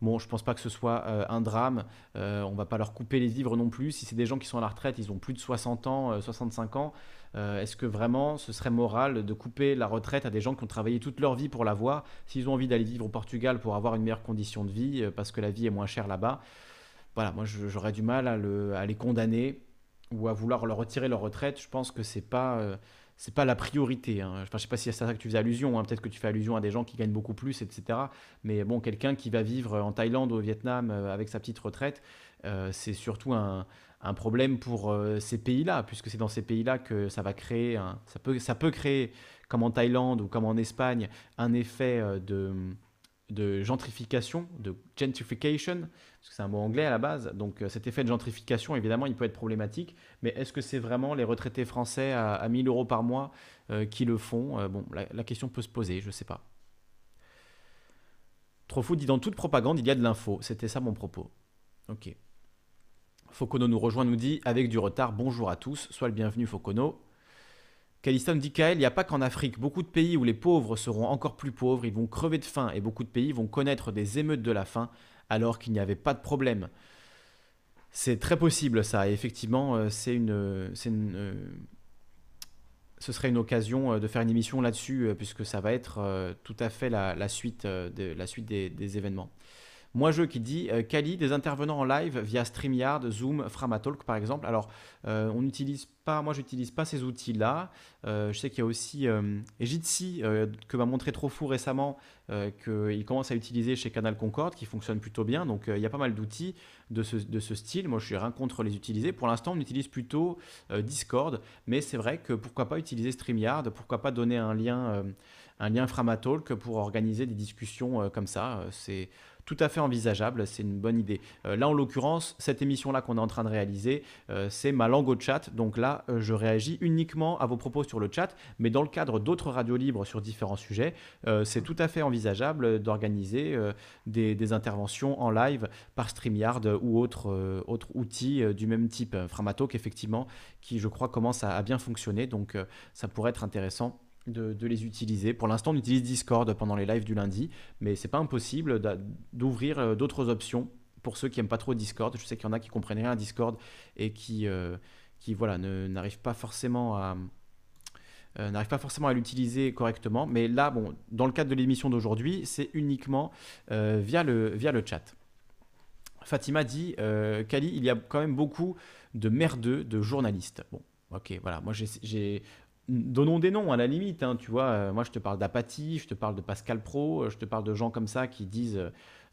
Bon, je pense pas que ce soit euh, un drame. Euh, on va pas leur couper les vivres non plus. Si c'est des gens qui sont à la retraite, ils ont plus de 60 ans, 65 euh. Est-ce que vraiment ce serait moral de couper la retraite à des gens qui ont travaillé toute leur vie pour l'avoir S'ils ont envie d'aller vivre au Portugal pour avoir une meilleure condition de vie, parce que la vie est moins chère là-bas, voilà, moi j'aurais du mal à, les condamner ou à vouloir leur retirer leur retraite. Je pense que c'est pas c'est pas la priorité. Hein. Enfin, je sais pas si c'est à ça que tu fais allusion. Hein. Peut-être que tu fais allusion à des gens qui gagnent beaucoup plus, etc. Mais bon, quelqu'un qui va vivre en Thaïlande ou au Vietnam euh, avec sa petite retraite, euh, c'est surtout un, problème pour euh, ces pays-là, puisque c'est dans ces pays-là que ça va créer, ça, peut, créer, comme en Thaïlande ou comme en Espagne, un effet de de gentrification, de gentrification, parce que c'est un mot anglais à la base. Donc euh, cet effet de gentrification, évidemment, il peut être problématique. Mais est-ce que c'est vraiment les retraités français à, à 1000 euros par mois euh, qui le font? Euh, Bon, la, question peut se poser, je ne sais pas. Trop fou dit dans toute propagande, il y a de l'info. C'était ça mon propos. Ok. Focono nous rejoint, nous dit avec du retard, bonjour à tous, sois le bienvenu Focono. Kalistan dit Kael, il n'y a pas qu'en Afrique. Beaucoup de pays où les pauvres seront encore plus pauvres, ils vont crever de faim et beaucoup de pays vont connaître des émeutes de la faim alors qu'il n'y avait pas de problème. C'est très possible ça, et effectivement, euh, c'est une, euh, ce serait une occasion euh, de faire une émission là-dessus, puisque ça va être tout à fait la, suite, de, la suite des événements. Moi je qui dit euh, Kali, des intervenants en live via StreamYard, Zoom, Framatalk par exemple. Alors euh, on n'utilise pas, moi j'utilise pas ces outils-là. Euh, je sais qu'il y a aussi Jitsi que m'a montré trop fou récemment, qu'il commence à utiliser chez Canal Concorde, qui fonctionne plutôt bien. Donc il y a pas mal d'outils de ce, de ce, style. Moi je suis rien contre les utiliser. Pour l'instant on utilise plutôt Discord, mais c'est vrai que pourquoi pas utiliser StreamYard, pourquoi pas donner un lien un lien Framatalk pour organiser des discussions comme ça? C'est tout à fait envisageable, c'est une bonne idée. Euh, là, en l'occurrence, cette émission-là qu'on est en train de réaliser, euh, c'est ma langue au chat. Donc là, euh, je réagis uniquement à vos propos sur le chat, mais dans le cadre d'autres radios libres sur différents sujets, c'est tout à fait envisageable d'organiser des, interventions en live par StreamYard ou autre, autre outil du même type. Framatalk, effectivement, qui je crois commence à, à bien fonctionner, donc ça pourrait être intéressant de, les utiliser. Pour l'instant, on utilise Discord pendant les lives du lundi, mais c'est pas impossible d'ouvrir euh, d'autres options pour ceux qui n'aiment pas trop Discord. Je sais qu'il y en a qui comprennent rien à Discord et qui, euh, qui voilà, n'arrivent pas forcément à euh, pas forcément à l'utiliser correctement. Mais là, bon, dans le cadre de l'émission d'aujourd'hui, c'est uniquement via, le, via le chat. Fatima dit, Kali, il y a quand même beaucoup de merdeux de journalistes. Bon, ok, voilà, moi j'ai donnons des noms à la limite. Hein, tu vois, euh, moi je te parle d'Apathie, je te parle de Pascal Pro, euh, je te parle de gens comme ça qui disent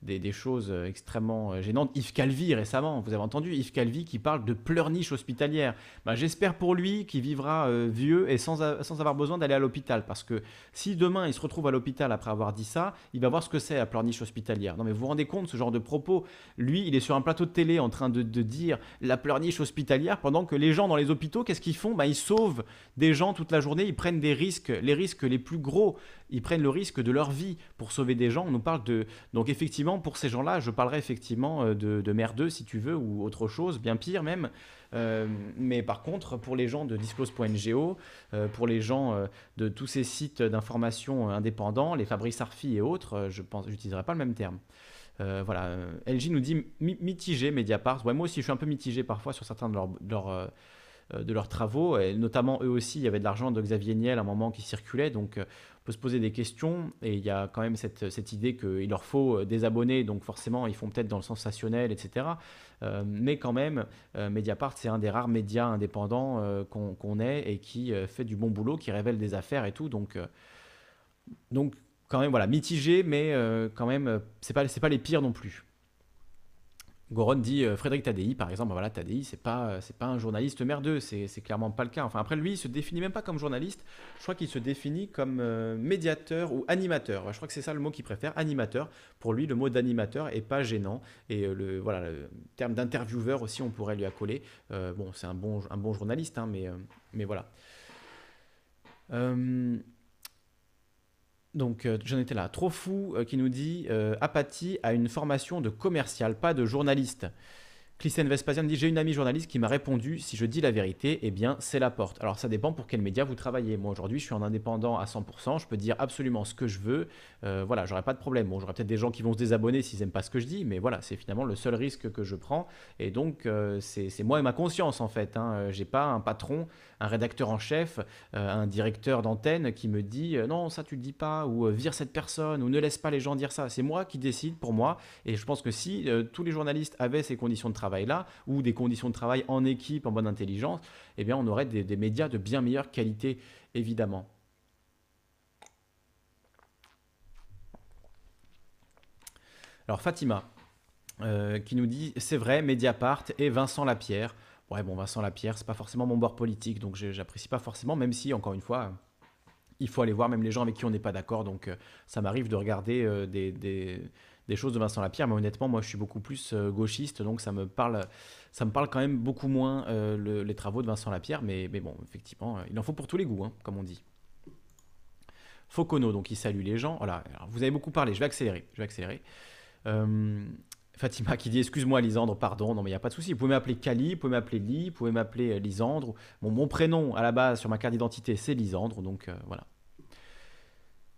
des, choses euh, extrêmement euh, gênantes. Yves Calvi récemment, vous avez entendu Yves Calvi qui parle de pleurniche hospitalière. Ben, J'espère pour lui qu'il vivra euh, vieux et sans, sans avoir besoin d'aller à l'hôpital. Parce que si demain il se retrouve à l'hôpital après avoir dit ça, il va voir ce que c'est la pleurniche hospitalière. Non mais vous vous rendez compte ce genre de propos Lui, il est sur un plateau de télé en train de, dire la pleurniche hospitalière pendant que les gens dans les hôpitaux, qu'est-ce qu'ils font? Ben, Ils sauvent des gens toute la journée, ils prennent des risques, les risques les plus gros ils prennent le risque de leur vie pour sauver des gens. On nous parle de. Donc, effectivement, pour ces gens-là, je parlerai effectivement euh, de, de merdeux, si tu veux, ou autre chose, bien pire même. Euh, mais par contre, pour les gens de disclose.ngo, euh, pour les gens de tous ces sites d'information indépendants, les Fabrice Arfi et autres, je pense, j'utiliserai pas le même terme. voilà, LG nous dit mitigé Mediapart. Ouais, moi aussi, je suis un peu mitigé parfois sur certains de leurs de leurs travaux, et notamment eux aussi, il y avait de l'argent de Xavier Niel à un moment qui circulait, donc peut se poser des questions et il y a quand même cette, idée qu'il leur faut euh, des abonnés, donc forcément ils font peut-être dans le sensationnel, etc. Euh, mais quand même, euh, Mediapart, c'est un des rares médias indépendants qu'on ait et qui fait du bon boulot, qui révèle des affaires et tout. Donc, donc quand même, voilà, mitigé, mais quand même, c'est pas, pas les pires non plus. Goron dit euh, Frédéric Tadei, par exemple, voilà, Tadei, c'est pas, euh, pas un journaliste merdeux, c'est, clairement pas le cas. Enfin, après, lui, il se définit même pas comme journaliste, je crois qu'il se définit comme euh, médiateur ou animateur. Je crois que c'est ça le mot qu'il préfère, animateur. Pour lui, le mot d'animateur est pas gênant. Et le, voilà, le terme d'intervieweur aussi, on pourrait lui accoler. bon, c'est un bon, un bon journaliste, hein, mais, mais voilà. Donc euh, j'en étais là. Trop fou euh, qui nous dit euh, Apathie a une formation de commercial, pas de journaliste. Clyssen Vespasian dit J'ai une amie journaliste qui m'a répondu Si je dis la vérité, eh bien, c'est la porte. Alors, ça dépend pour quel média vous travaillez. Moi, aujourd'hui, je suis en indépendant à 100%. Je peux dire absolument ce que je veux. Euh, voilà, j'aurais pas de problème. Bon, j'aurais peut-être des gens qui vont se désabonner s'ils n'aiment pas ce que je dis, mais voilà, c'est finalement le seul risque que je prends. Et donc, euh, c'est moi et ma conscience, en fait. Hein. Euh, j'ai pas un patron, un rédacteur en chef, un directeur d'antenne qui me dit Non, ça, tu le dis pas, ou vire cette personne, ou ne laisse pas les gens dire ça. C'est moi qui décide pour moi. Et je pense que si tous les journalistes avaient ces conditions de travail, travail-là, ou des conditions de travail en équipe, en bonne intelligence, eh bien, on aurait des, médias de bien meilleure qualité, évidemment. Alors Fatima, euh, qui nous dit c'est vrai, Mediapart et Vincent Lapierre. Ouais, bon, Vincent Lapierre, c'est pas forcément mon bord politique, donc j'apprécie pas forcément, même si, encore une fois, il faut aller voir même les gens avec qui on n'est pas d'accord. Donc, euh, ça m'arrive de regarder euh, des, des choses de Vincent Lapierre, mais honnêtement, moi, je suis beaucoup plus euh, gauchiste, donc ça me parle, ça me parle quand même beaucoup moins euh, les travaux de Vincent Lapierre, mais, mais bon, effectivement, euh, il en faut pour tous les goûts, hein, comme on dit. Focono, donc il salue les gens. Voilà, vous avez beaucoup parlé, je vais accélérer, je vais accélérer. Fatima qui dit excuse-moi Lisandre, pardon, non mais il n'y a pas de souci, vous pouvez m'appeler Kali, vous pouvez m'appeler Li, vous pouvez m'appeler Lisandre. Bon, mon prénom à la base sur ma carte d'identité c'est Lisandre, donc voilà.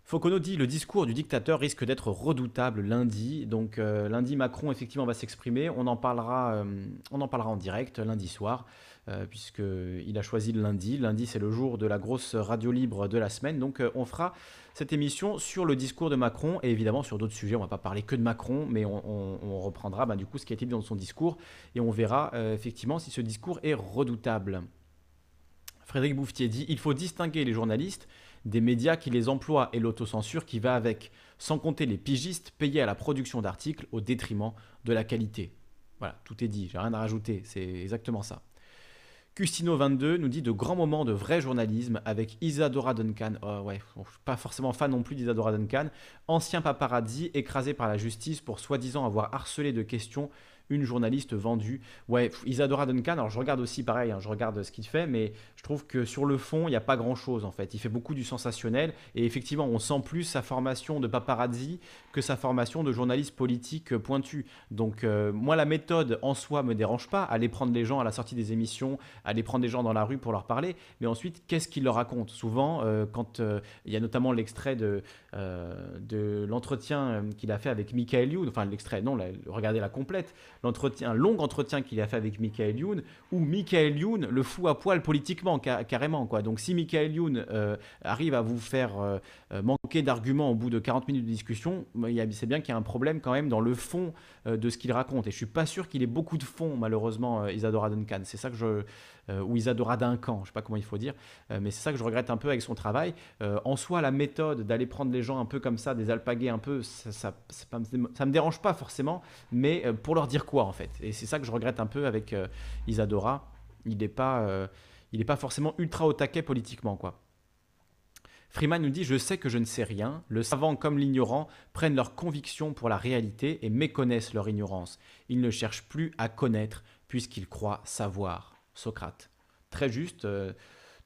Focono dit le discours du dictateur risque d'être redoutable lundi. Donc euh, lundi, Macron effectivement va s'exprimer. On en parlera, euh, on en parlera en direct lundi soir, euh, puisqu'il a choisi le lundi. Lundi, c'est le jour de la grosse radio libre de la semaine. Donc on fera cette émission sur le discours de Macron et évidemment sur d'autres sujets. On va pas parler que de Macron, mais on, reprendra bah, du coup ce qui a été dit dans son discours et on verra effectivement si ce discours est redoutable. Frédéric Bouffier dit il faut distinguer les journalistes des médias qui les emploient et l'autocensure qui va avec, sans compter les pigistes payés à la production d'articles au détriment de la qualité. Voilà, tout est dit, j'ai rien à rajouter, c'est exactement ça. Custino22 nous dit de grands moments de vrai journalisme avec Isadora Duncan. Oh ouais, pas forcément fan non plus d'Isadora Duncan. Ancien paparazzi écrasé par la justice pour soi-disant avoir harcelé de questions une journaliste vendue. Ouais, Isadora Duncan, alors je regarde aussi pareil, hein, je regarde ce qu'il fait, mais je trouve que sur le fond, il n'y a pas grand-chose en fait. Il fait beaucoup du sensationnel et effectivement, on sent plus sa formation de paparazzi que sa formation de journaliste politique pointu. Donc euh, moi, la méthode en soi me dérange pas, aller prendre les gens à la sortie des émissions, aller prendre des gens dans la rue pour leur parler, mais ensuite, qu'est-ce qu'il leur raconte Souvent, euh, quand euh, il y a notamment l'extrait de, de l'entretien qu'il a fait avec Michael Youn, enfin l'extrait, non, regardez la complète, l'entretien, long entretien qu'il a fait avec Michael Youn, où Michael Youn le fout à poil politiquement, carrément. Quoi. Donc si Michael Youn arrive à vous faire manquer d'arguments au bout de 40 minutes de discussion, c'est bien qu'il y a un problème quand même dans le fond de ce qu'il raconte. Et je suis pas sûr qu'il ait beaucoup de fond, malheureusement, Isadora Duncan. C'est ça que je, euh, ou Isadora Duncan, je sais pas comment il faut dire, euh, mais c'est ça que je regrette un peu avec son travail. Euh, en soi, la méthode d'aller prendre les gens un peu comme ça, des alpagués un peu, ça, ça, me dérange pas forcément, mais pour leur dire quoi en fait Et c'est ça que je regrette un peu avec Isadora. Il n'est pas, il est pas forcément ultra au taquet politiquement quoi. Freeman nous dit Je sais que je ne sais rien. Le savant comme l'ignorant prennent leur conviction pour la réalité et méconnaissent leur ignorance. Ils ne cherchent plus à connaître puisqu'ils croient savoir. Socrate. Très juste. Euh,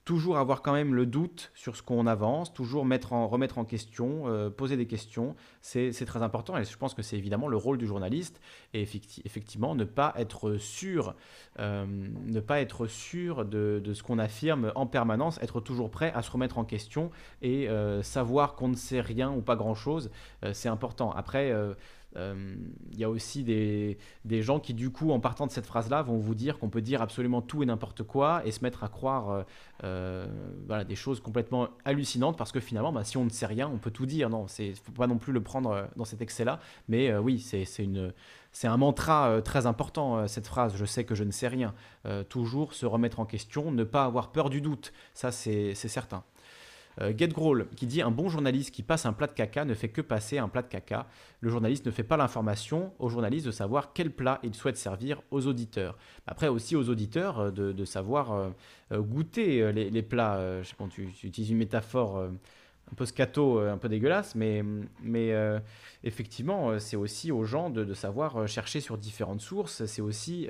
toujours avoir quand même le doute sur ce qu'on avance, toujours mettre en, remettre en question, euh, poser des questions, c'est très important et je pense que c'est évidemment le rôle du journaliste et effectivement ne pas être sûr, euh, ne pas être sûr de, ce qu'on affirme en permanence, être toujours prêt à se remettre en question et savoir qu'on ne sait rien ou pas grand-chose, c'est important. Après, il y a aussi des, gens qui, du coup, en partant de cette phrase-là, vont vous dire qu'on peut dire absolument tout et n'importe quoi et se mettre à croire euh, euh, des choses complètement hallucinantes parce que finalement, bah, si on ne sait rien, on peut tout dire. Non, il ne faut pas non plus le prendre dans cet excès-là. Mais oui, c'est un mantra très important, cette phrase, je sais que je ne sais rien. toujours se remettre en question, ne pas avoir peur du doute, ça c'est certain. Euh, Get qui dit un bon journaliste qui passe un plat de caca ne fait que passer un plat de caca. Le journaliste ne fait pas l'information au journaliste de savoir quel plat il souhaite servir aux auditeurs. Après aussi aux auditeurs euh, de, savoir euh, goûter les, plats. je sais pas, tu, utilises une métaphore un peu scato, un peu dégueulasse, mais, mais effectivement, c'est aussi aux gens de, savoir chercher sur différentes sources. C'est aussi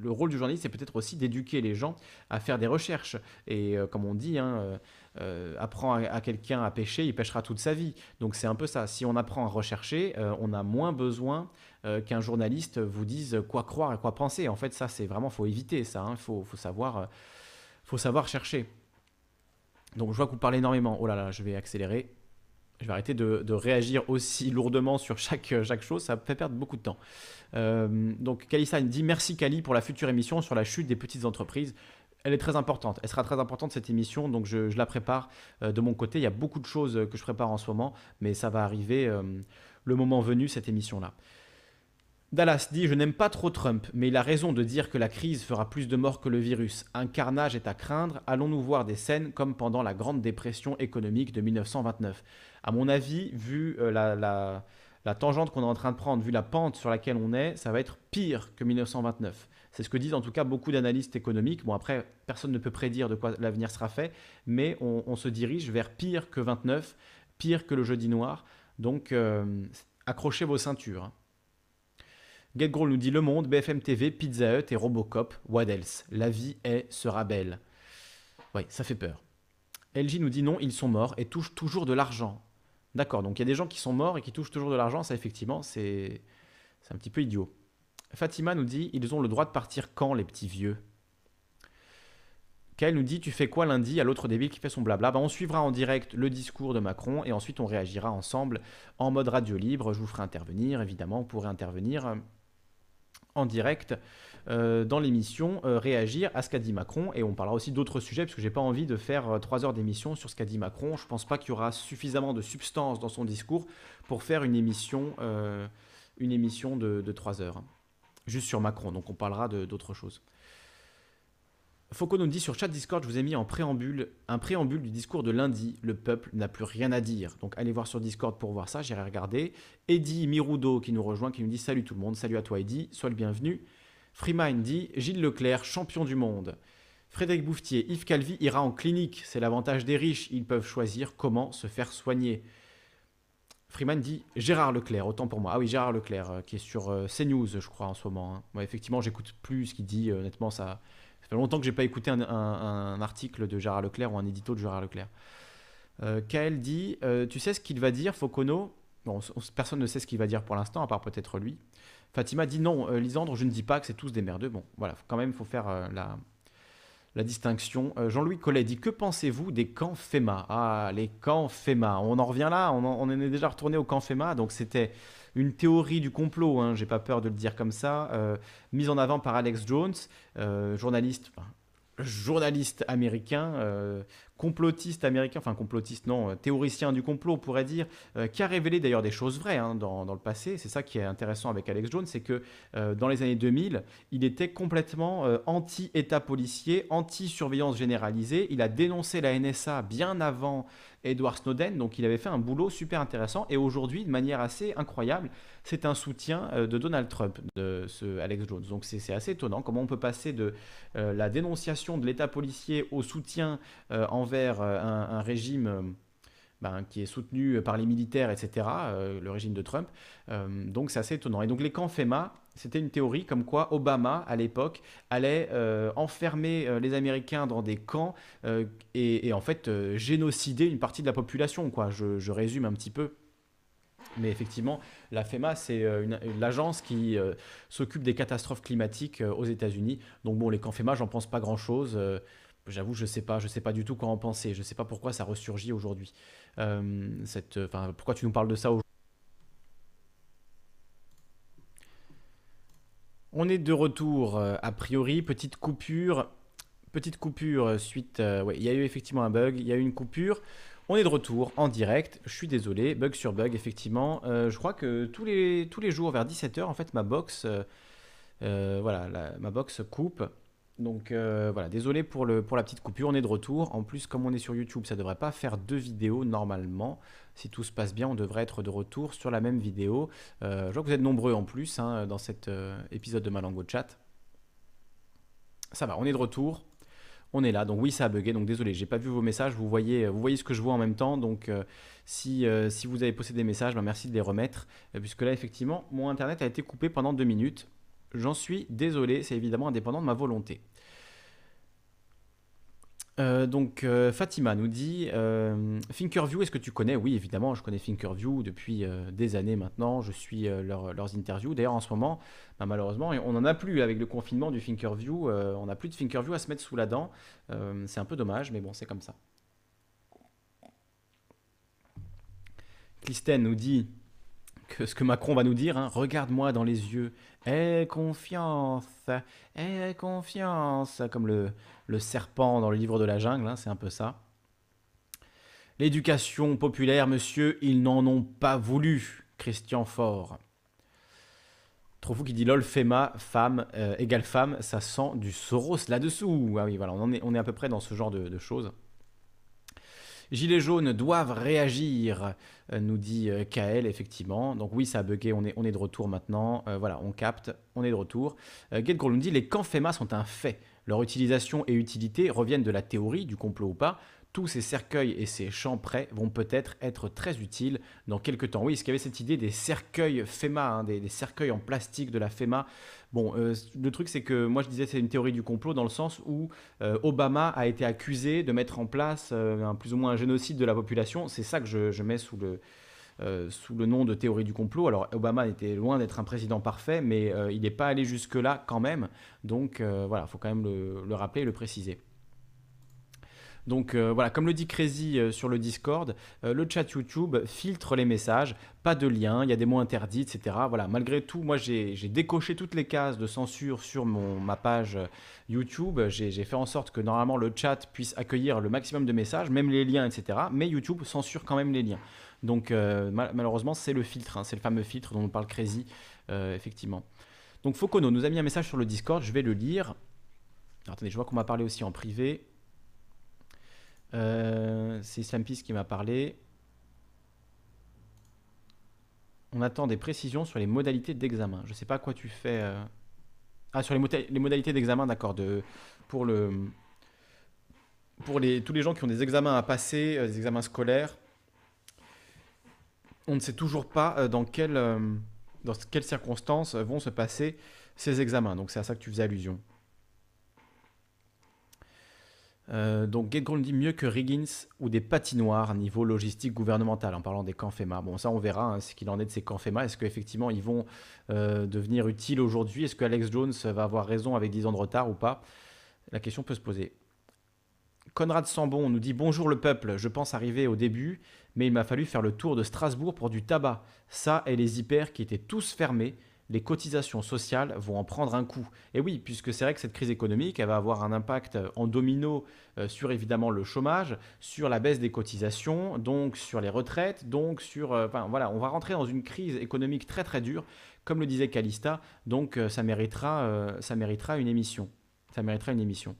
le rôle du journaliste, c'est peut-être aussi d'éduquer les gens à faire des recherches. Et comme on dit, hein, euh, apprend à, quelqu'un à pêcher, il pêchera toute sa vie. Donc c'est un peu ça. Si on apprend à rechercher, euh, on a moins besoin euh, qu'un journaliste vous dise quoi croire et quoi penser. En fait, ça, c'est vraiment, faut éviter ça. Il hein. faut, savoir, faut savoir chercher. Donc je vois que vous parlez énormément. Oh là là, je vais accélérer. Je vais arrêter de, réagir aussi lourdement sur chaque, chose, ça fait perdre beaucoup de temps. donc Kalissa dit merci Kali pour la future émission sur la chute des petites entreprises elle est très importante. Elle sera très importante cette émission, donc je, la prépare euh, de mon côté. Il y a beaucoup de choses que je prépare en ce moment, mais ça va arriver euh, le moment venu, cette émission-là. Dallas dit Je n'aime pas trop Trump, mais il a raison de dire que la crise fera plus de morts que le virus. Un carnage est à craindre. Allons-nous voir des scènes comme pendant la Grande Dépression économique de 1929 À mon avis, vu euh, la, la tangente qu'on est en train de prendre, vu la pente sur laquelle on est, ça va être pire que 1929. C'est ce que disent en tout cas beaucoup d'analystes économiques. Bon, après, personne ne peut prédire de quoi l'avenir sera fait, mais on, se dirige vers pire que 29, pire que le jeudi noir. Donc, euh, accrochez vos ceintures. Hein. GetGrow nous dit Le Monde, BFM TV, Pizza Hut et Robocop. What else? La vie est, sera belle. Oui, ça fait peur. LG nous dit non, ils sont morts et touchent toujours de l'argent. D'accord, donc il y a des gens qui sont morts et qui touchent toujours de l'argent, ça effectivement, c'est un petit peu idiot. Fatima nous dit Ils ont le droit de partir quand, les petits vieux? Kael nous dit Tu fais quoi lundi à l'autre débile qui fait son blabla? Bah, On suivra en direct le discours de Macron et ensuite on réagira ensemble en mode radio libre. Je vous ferai intervenir, évidemment, vous pourrez intervenir euh, en direct euh, dans l'émission, euh, réagir à ce qu'a dit Macron et on parlera aussi d'autres sujets parce que j'ai pas envie de faire trois heures d'émission sur ce qu'a dit Macron. Je pense pas qu'il y aura suffisamment de substance dans son discours pour faire une émission, une émission de, 3 heures juste sur Macron, donc on parlera d'autres choses. Foucault nous dit sur chat Discord, je vous ai mis en préambule un préambule du discours de lundi. Le peuple n'a plus rien à dire. Donc allez voir sur Discord pour voir ça, j'irai regarder. Eddie Mirudo qui nous rejoint, qui nous dit salut tout le monde, salut à toi Eddie, sois le bienvenu. Freemind dit Gilles Leclerc, champion du monde. Frédéric Bouftier, Yves Calvi ira en clinique, c'est l'avantage des riches, ils peuvent choisir comment se faire soigner. Freeman dit Gérard Leclerc, autant pour moi. Ah oui, Gérard Leclerc, qui est sur CNews, je crois, en ce moment. Hein. effectivement, j'écoute plus ce qu'il dit. honnêtement, ça, ça fait longtemps que j'ai pas écouté un, article de Gérard Leclerc ou un édito de Gérard Leclerc. Kael dit Tu sais ce qu'il va dire, Focono Bon, personne ne sait ce qu'il va dire pour l'instant, à part peut-être lui. Fatima dit non, euh, Lisandre, je ne dis pas que c'est tous des merdeux. Bon, voilà, quand même, il faut faire euh, la, la distinction. Euh, Jean-Louis Collet dit Que pensez-vous des camps FEMA? Ah, les camps FEMA. On en revient là, on est déjà retourné au camp FEMA. Donc, c'était une théorie du complot, hein, j'ai pas peur de le dire comme ça, mise en avant par Alex Jones, journaliste, journaliste américain, euh, complotiste américain, enfin complotiste non, euh, théoricien du complot on pourrait dire, euh, qui a révélé d'ailleurs des choses vraies hein, dans, le passé. C'est ça qui est intéressant avec Alex Jones, c'est que dans les années 2000, il était complètement anti-État policier, anti-surveillance généralisée. Il a dénoncé la NSA bien avant Edward Snowden, donc il avait fait un boulot super intéressant. Et aujourd'hui, de manière assez incroyable, c'est un soutien de Donald Trump, de ce Alex Jones. Donc c'est assez étonnant comment on peut passer de la dénonciation de l'État policier au soutien envers un, régime ben, qui est soutenu par les militaires, etc., le régime de Trump. donc c'est assez étonnant. Et donc les camps FEMA, c'était une théorie comme quoi Obama, à l'époque, allait enfermer les Américains dans des camps et, en fait génocider une partie de la population. Quoi. je résume un petit peu. Mais effectivement, la FEMA, c'est euh, l'agence qui euh, s'occupe des catastrophes climatiques euh, aux États-Unis. Donc bon, les camps FEMA, j'en pense pas grand-chose. J'avoue, je sais pas, je sais pas du tout quoi en penser. Je sais pas pourquoi ça ressurgit aujourd'hui. cette, pourquoi tu nous parles de ça aujourd'hui On est de retour a priori, petite coupure, petite coupure suite. ouais, il y a eu effectivement un bug, il y a eu une coupure. On est de retour en direct. Je suis désolé, bug sur bug, effectivement. Euh, je crois que tous les, tous les jours vers 17h, en fait, ma box, euh, euh, voilà, ma box coupe. Donc voilà, désolé pour, la petite coupure, on est de retour. En plus, comme on est sur YouTube, ça ne devrait pas faire deux vidéos normalement. Si tout se passe bien, on devrait être de retour sur la même vidéo. je vois que vous êtes nombreux en plus hein, dans cet épisode de Malango Chat. Ça va, on est de retour on est là. Donc oui, ça a bugué. Donc désolé, j'ai pas vu vos messages. Vous voyez, vous voyez ce que je vois en même temps. Donc euh, si, euh, vous avez posté des messages, ben, merci de les remettre. Euh, puisque là, effectivement, mon internet a été coupé pendant deux minutes. J'en suis désolé. C'est évidemment indépendant de ma volonté. Euh, donc euh, Fatima nous dit euh, Thinkerview, est-ce que tu connais? Oui, évidemment, je connais Thinkerview depuis des années maintenant. Je suis leurs interviews. D'ailleurs, en ce moment, bah, malheureusement, on n'en a plus avec le confinement du Thinkerview. on n'a plus de Thinkerview à se mettre sous la dent. c'est un peu dommage, mais bon, c'est comme ça. Clistène nous dit que ce que Macron va nous dire, hein, regarde-moi dans les yeux, aie confiance, aie confiance, comme le, serpent dans le livre de la jungle, hein, c'est un peu ça. L'éducation populaire, monsieur, ils n'en ont pas voulu, Christian Faure. Trop fou qui dit lol, FEMA, femme, euh, égale femme, ça sent du Soros là-dessous. Ah oui, voilà, on est à peu près dans ce genre de, choses. Gilets jaunes doivent réagir, euh, nous dit euh, Kael, effectivement. Donc oui, ça a bugué, on est, on est de retour maintenant. voilà, on capte, on est de retour. Euh, nous dit les camps FEMA sont un fait. Leur utilisation et utilité reviennent de la théorie, du complot ou pas. Tous ces cercueils et ces champs prêts vont peut-être être très utiles dans quelques temps. Oui, ce qu'il y avait cette idée des cercueils FEMA, hein, des, cercueils en plastique de la FEMA. Bon, euh, le truc c'est que moi je disais c'est une théorie du complot dans le sens où euh, Obama a été accusé de mettre en place euh, plus ou moins un génocide de la population. C'est ça que je mets sous le, sous le nom de théorie du complot. Alors Obama était loin d'être un président parfait, mais il n'est pas allé jusque-là quand même. Donc voilà, il faut quand même le, rappeler et le préciser. Donc voilà, comme le dit Crazy sur le Discord, le chat YouTube filtre les messages, pas de lien, il y a des mots interdits, etc. Voilà, malgré tout, moi j'ai décoché toutes les cases de censure sur mon, ma page YouTube. J'ai fait en sorte que normalement le chat puisse accueillir le maximum de messages, même les liens, etc. Mais YouTube censure quand même les liens. Donc euh, malheureusement, c'est le filtre, hein, c'est le fameux filtre dont on parle Crazy, euh, effectivement. Donc Focono nous a mis un message sur le Discord, je vais le lire. attendez, je vois qu'on m'a parlé aussi en privé. Euh, c'est Slampis qui m'a parlé. On attend des précisions sur les modalités d'examen. Je ne sais pas quoi tu fais. Ah, sur les, modalités d'examen, d'accord. Pour, tous les gens qui ont des examens à passer, des examens scolaires, on ne sait toujours pas dans, dans quelles circonstances vont se passer ces examens. Donc c'est à ça que tu faisais allusion. Euh, donc Get dit mieux que Riggins ou des patinoires niveau logistique gouvernemental en parlant des camps FEMA. Bon, ça on verra hein, ce qu'il en est de ces camps FEMA. Est-ce qu'effectivement ils vont euh, devenir utiles aujourd'hui? Est-ce que Alex Jones va avoir raison avec 10 ans de retard ou pas? La question peut se poser. Conrad Sambon nous dit Bonjour le peuple, je pense arriver au début, mais il m'a fallu faire le tour de Strasbourg pour du tabac. Ça et les hyper qui étaient tous fermés les cotisations sociales vont en prendre un coup. Et oui, puisque c'est vrai que cette crise économique, elle va avoir un impact en domino euh, sur évidemment le chômage, sur la baisse des cotisations, donc sur les retraites, donc sur... Euh, enfin voilà, on va rentrer dans une crise économique très très dure, comme le disait Calista, donc euh, ça, méritera, ça méritera une émission. Ça méritera une émission.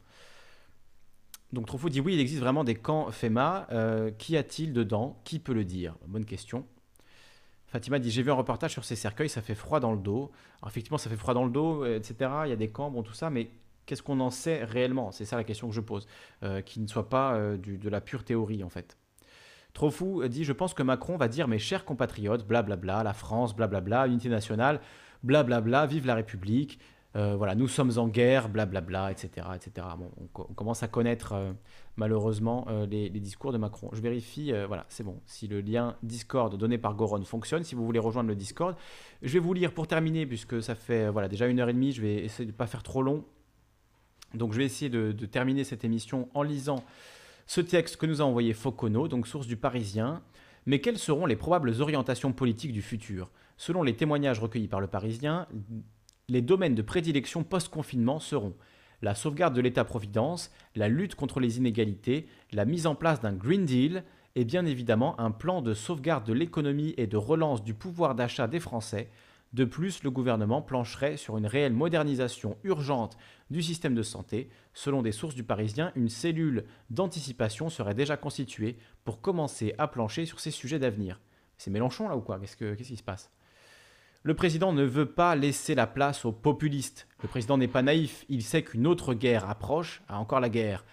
Donc Truffaut dit oui, il existe vraiment des camps FEMA. Qu'y a-t-il dedans? Qui peut le dire? Bonne question. Fatima dit J'ai vu un reportage sur ces cercueils, ça fait froid dans le dos. Alors, effectivement, ça fait froid dans le dos, euh, etc. Il y a des camps, bon, tout ça, mais qu'est-ce qu'on en sait réellement? C'est ça la question que je pose, euh, qui ne soit pas euh, de la pure théorie, en fait. Trop fou dit Je pense que Macron va dire Mes chers compatriotes, blablabla, la France, blablabla, unité nationale, blablabla, vive la République. Euh, voilà, nous sommes en guerre, blablabla, etc. etc. on, commence à connaître euh, malheureusement euh, les, discours de Macron. Je vérifie, voilà, c'est bon. Si le lien Discord donné par Goron fonctionne, si vous voulez rejoindre le Discord, je vais vous lire pour terminer, puisque ça fait voilà, déjà une heure et demie, je vais essayer de ne pas faire trop long. Donc je vais essayer de, de, terminer cette émission en lisant ce texte que nous a envoyé Focono, donc source du Parisien. Mais quelles seront les probables orientations politiques du futur? Selon les témoignages recueillis par le Parisien, les domaines de prédilection post-confinement seront la sauvegarde de l'État-providence, la lutte contre les inégalités, la mise en place d'un Green Deal et bien évidemment un plan de sauvegarde de l'économie et de relance du pouvoir d'achat des Français. De plus, le gouvernement plancherait sur une réelle modernisation urgente du système de santé. Selon des sources du Parisien, une cellule d'anticipation serait déjà constituée pour commencer à plancher sur ces sujets d'avenir. C'est Mélenchon là ou quoi? Qu'est-ce qui se passe? Le président ne veut pas laisser la place aux populistes. Le président n'est pas naïf, il sait qu'une autre guerre approche, ah, encore la guerre,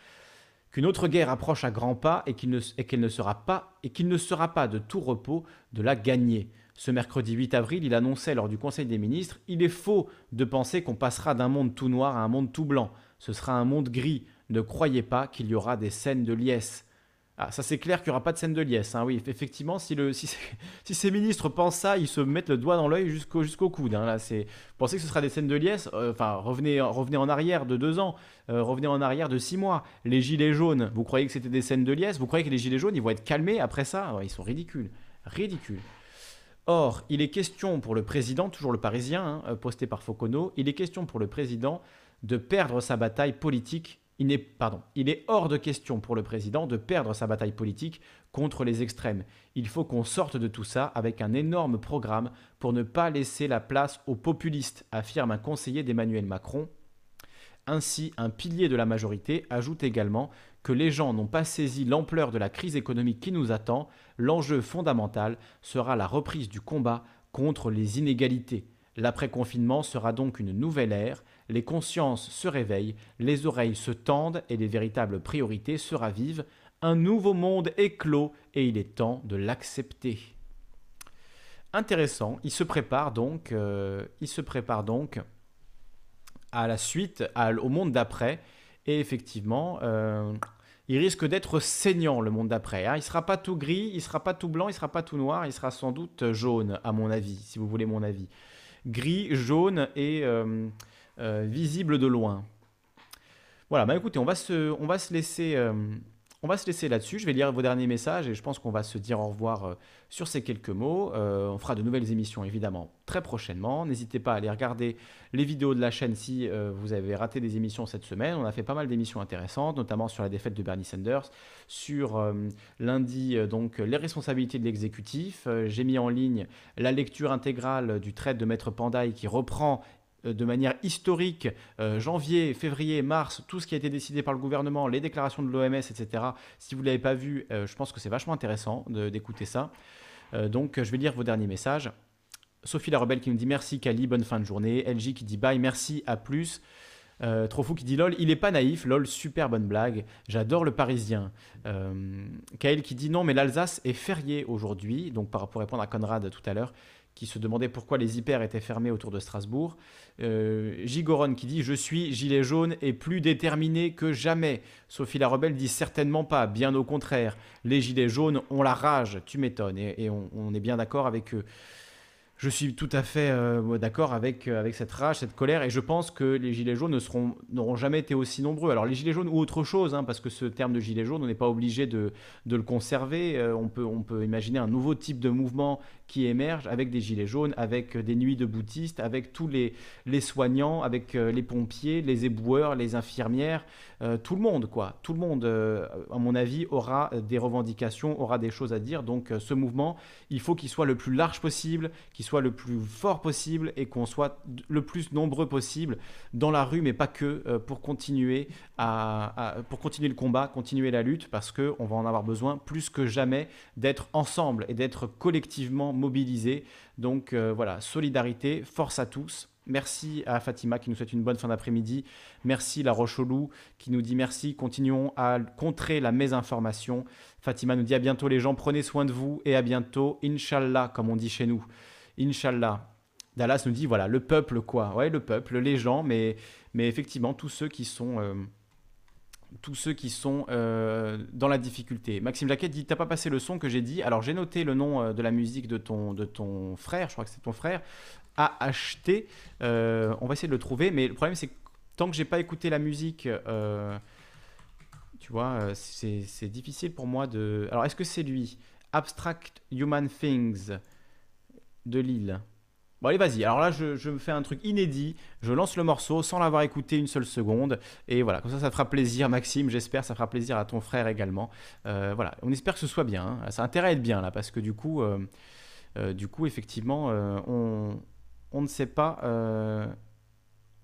qu'une autre guerre approche à grands pas et qu'il ne, ne, sera pas et qu'il ne sera pas de tout repos de la gagner. Ce mercredi 8 avril, il annonçait lors du Conseil des ministres Il est faux de penser qu'on passera d'un monde tout noir à un monde tout blanc. Ce sera un monde gris. Ne croyez pas qu'il y aura des scènes de liesse. Ah, ça c'est clair qu'il n'y aura pas de scène de liesse. Hein. Oui, effectivement, si, ces ministres pensent ça, ils se mettent le doigt dans l'œil jusqu'au coude. Hein. Pensez que ce sera des scènes de liesse? Euh, Enfin, revenez, revenez en arrière de deux ans, euh, revenez en arrière de six mois. Les gilets jaunes, vous croyez que c'était des scènes de liesse? Vous croyez que les gilets jaunes, ils vont être calmés après ça? Ils sont ridicules, ridicules. Or, il est question pour le président, toujours le Parisien, hein, euh, posté par Focono, il est question pour le président de perdre sa bataille politique il est, hors de question pour le président de perdre sa bataille politique contre les extrêmes. Il faut qu'on sorte de tout ça avec un énorme programme pour ne pas laisser la place aux populistes, affirme un conseiller d'Emmanuel Macron. Ainsi, un pilier de la majorité ajoute également que les gens n'ont pas saisi l'ampleur de la crise économique qui nous attend. L'enjeu fondamental sera la reprise du combat contre les inégalités. L'après-confinement sera donc une nouvelle ère les consciences se réveillent, les oreilles se tendent et les véritables priorités se ravivent. Un nouveau monde éclos et il est temps de l'accepter. Intéressant, il se prépare donc, euh, il se prépare donc à la suite, au monde d'après, et effectivement, euh, il risque d'être saignant le monde d'après. Hein. Il ne sera pas tout gris, il ne sera pas tout blanc, il ne sera pas tout noir, il sera sans doute jaune, à mon avis, si vous voulez mon avis. Gris, jaune et euh, euh, visible de loin. Voilà, bah écoutez, on va se, on va se laisser, euh, on va se laisser là-dessus. Je vais lire vos derniers messages et je pense qu'on va se dire au revoir euh, sur ces quelques mots. on fera de nouvelles émissions évidemment très prochainement. N'hésitez pas à aller regarder les vidéos de la chaîne si vous avez raté des émissions cette semaine. On a fait pas mal d'émissions intéressantes, notamment sur la défaite de Bernie Sanders, sur lundi donc les responsabilités de l'exécutif. J'ai mis en ligne la lecture intégrale du trait de Maître Pandaï qui reprend de manière historique, euh, janvier, février, mars, tout ce qui a été décidé par le gouvernement, les déclarations de l'OMS, etc. Si vous ne l'avez pas vu, euh, je pense que c'est vachement intéressant d'écouter ça. donc je vais lire vos derniers messages. Sophie la Rebelle qui nous dit merci Kali, bonne fin de journée. LJ qui dit bye, merci, à plus. Euh, trop fou qui dit lol, il est pas naïf, lol, super bonne blague, j'adore le parisien. Euh, Kael qui dit non, mais l'Alsace est férié aujourd'hui, donc pour répondre à Conrad tout à l'heure, qui se demandait pourquoi les hyper étaient fermés autour de Strasbourg. Euh, qui dit Je suis gilet jaune et plus déterminé que jamais. Sophie la Rebelle dit Certainement pas, bien au contraire. Les gilets jaunes ont la rage, tu m'étonnes. Et, on, est bien d'accord avec eux je suis tout à fait euh, d'accord avec, euh, avec cette rage, cette colère, et je pense que les gilets jaunes ne seront, n'auront jamais été aussi nombreux. Alors les gilets jaunes ou autre chose, hein, parce que ce terme de gilet jaune, on n'est pas obligé de, de, le conserver. Euh, on, peut, on peut imaginer un nouveau type de mouvement qui émerge avec des gilets jaunes, avec des nuits de boutistes, avec tous les, les soignants, avec les pompiers, les éboueurs, les infirmières, tout le monde, quoi. Tout le monde, à mon avis, aura des revendications, aura des choses à dire. Donc ce mouvement, il faut qu'il soit le plus large possible, qu'il soit le plus fort possible et qu'on soit le plus nombreux possible dans la rue, mais pas que, euh, pour continuer, à, pour continuer le combat, continuer la lutte, parce qu'on va en avoir besoin plus que jamais d'être ensemble et d'être collectivement mobilisés. Donc euh, voilà, solidarité, force à tous. Merci à Fatima qui nous souhaite une bonne fin d'après-midi. Merci la Rochelou qui nous dit merci. Continuons à contrer la mésinformation. Fatima nous dit à bientôt les gens, prenez soin de vous et à bientôt. Inch'Allah, comme on dit chez nous. Inch'Allah. Dallas nous dit voilà, le peuple quoi? Ouais, le peuple, les gens, mais, effectivement, tous ceux qui sont. Euh, euh, dans la difficulté. Maxime Jacquet dit T'as pas passé le son que j'ai dit? Alors j'ai noté le nom euh, de la musique de ton, frère, je crois que c'est ton frère, a acheté. on va essayer de le trouver, mais le problème c'est que tant que j'ai pas écouté la musique, tu vois, c'est difficile pour moi de. Alors est-ce que c'est lui? Abstract Human Things de Lille. Bon allez vas-y, alors là je, me fais un truc inédit, je lance le morceau sans l'avoir écouté une seule seconde, et voilà, comme ça ça fera plaisir Maxime, j'espère, ça fera plaisir à ton frère également. Euh, voilà, on espère que ce soit bien, hein. ça a intérêt à être bien là, parce que du coup, euh, euh, du coup effectivement, on, ne sait pas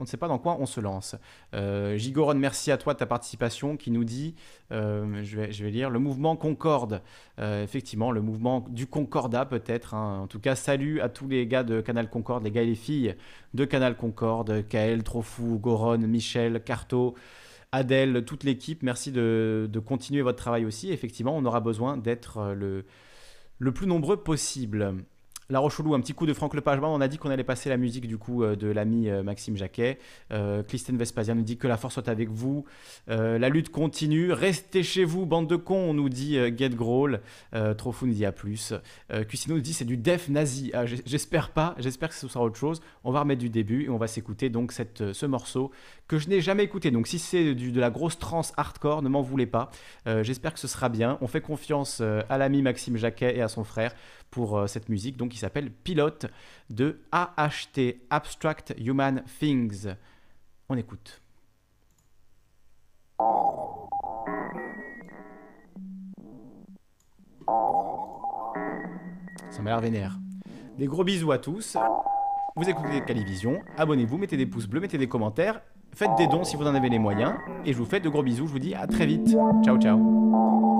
on ne sait pas dans quoi on se lance. Euh, Gigoron, merci à toi de ta participation qui nous dit, euh, je, vais, lire, le mouvement Concorde. Euh, effectivement, le mouvement du Concordat peut-être. Hein. En tout cas, salut à tous les gars de Canal Concorde, les gars et les filles de Canal Concorde, Kael, Trofou, Goron, Michel, Carto. Adèle, toute l'équipe, merci de, continuer votre travail aussi. Effectivement, on aura besoin d'être le plus nombreux possible. La Rochelou, un petit coup de Franck Lepage. On a dit qu'on allait passer la musique du coup euh, de l'ami euh, Maxime Jacquet. Euh, Clistène nous dit que la force soit avec vous. la lutte continue. Restez chez vous, bande de cons, on nous dit Get Growl. Trop fou nous dit à plus. Cusino nous dit c'est du def nazi. Ah, j'espère pas, j'espère que ce sera autre chose. On va remettre du début et on va s'écouter donc ce morceau que je n'ai jamais écouté. Donc si c'est de la grosse trance hardcore, ne m'en voulez pas. j'espère que ce sera bien. On fait confiance à l'ami Maxime Jacquet et à son frère pour euh, cette musique, donc qui s'appelle Pilote de AHT, Abstract Human Things. On écoute. Ça m'a l'air vénère. Des gros bisous à tous. Vous écoutez Calivision. Abonnez-vous, mettez des pouces bleus, mettez des commentaires. Faites des dons si vous en avez les moyens. Et je vous fais de gros bisous. Je vous dis à très vite. Ciao, ciao.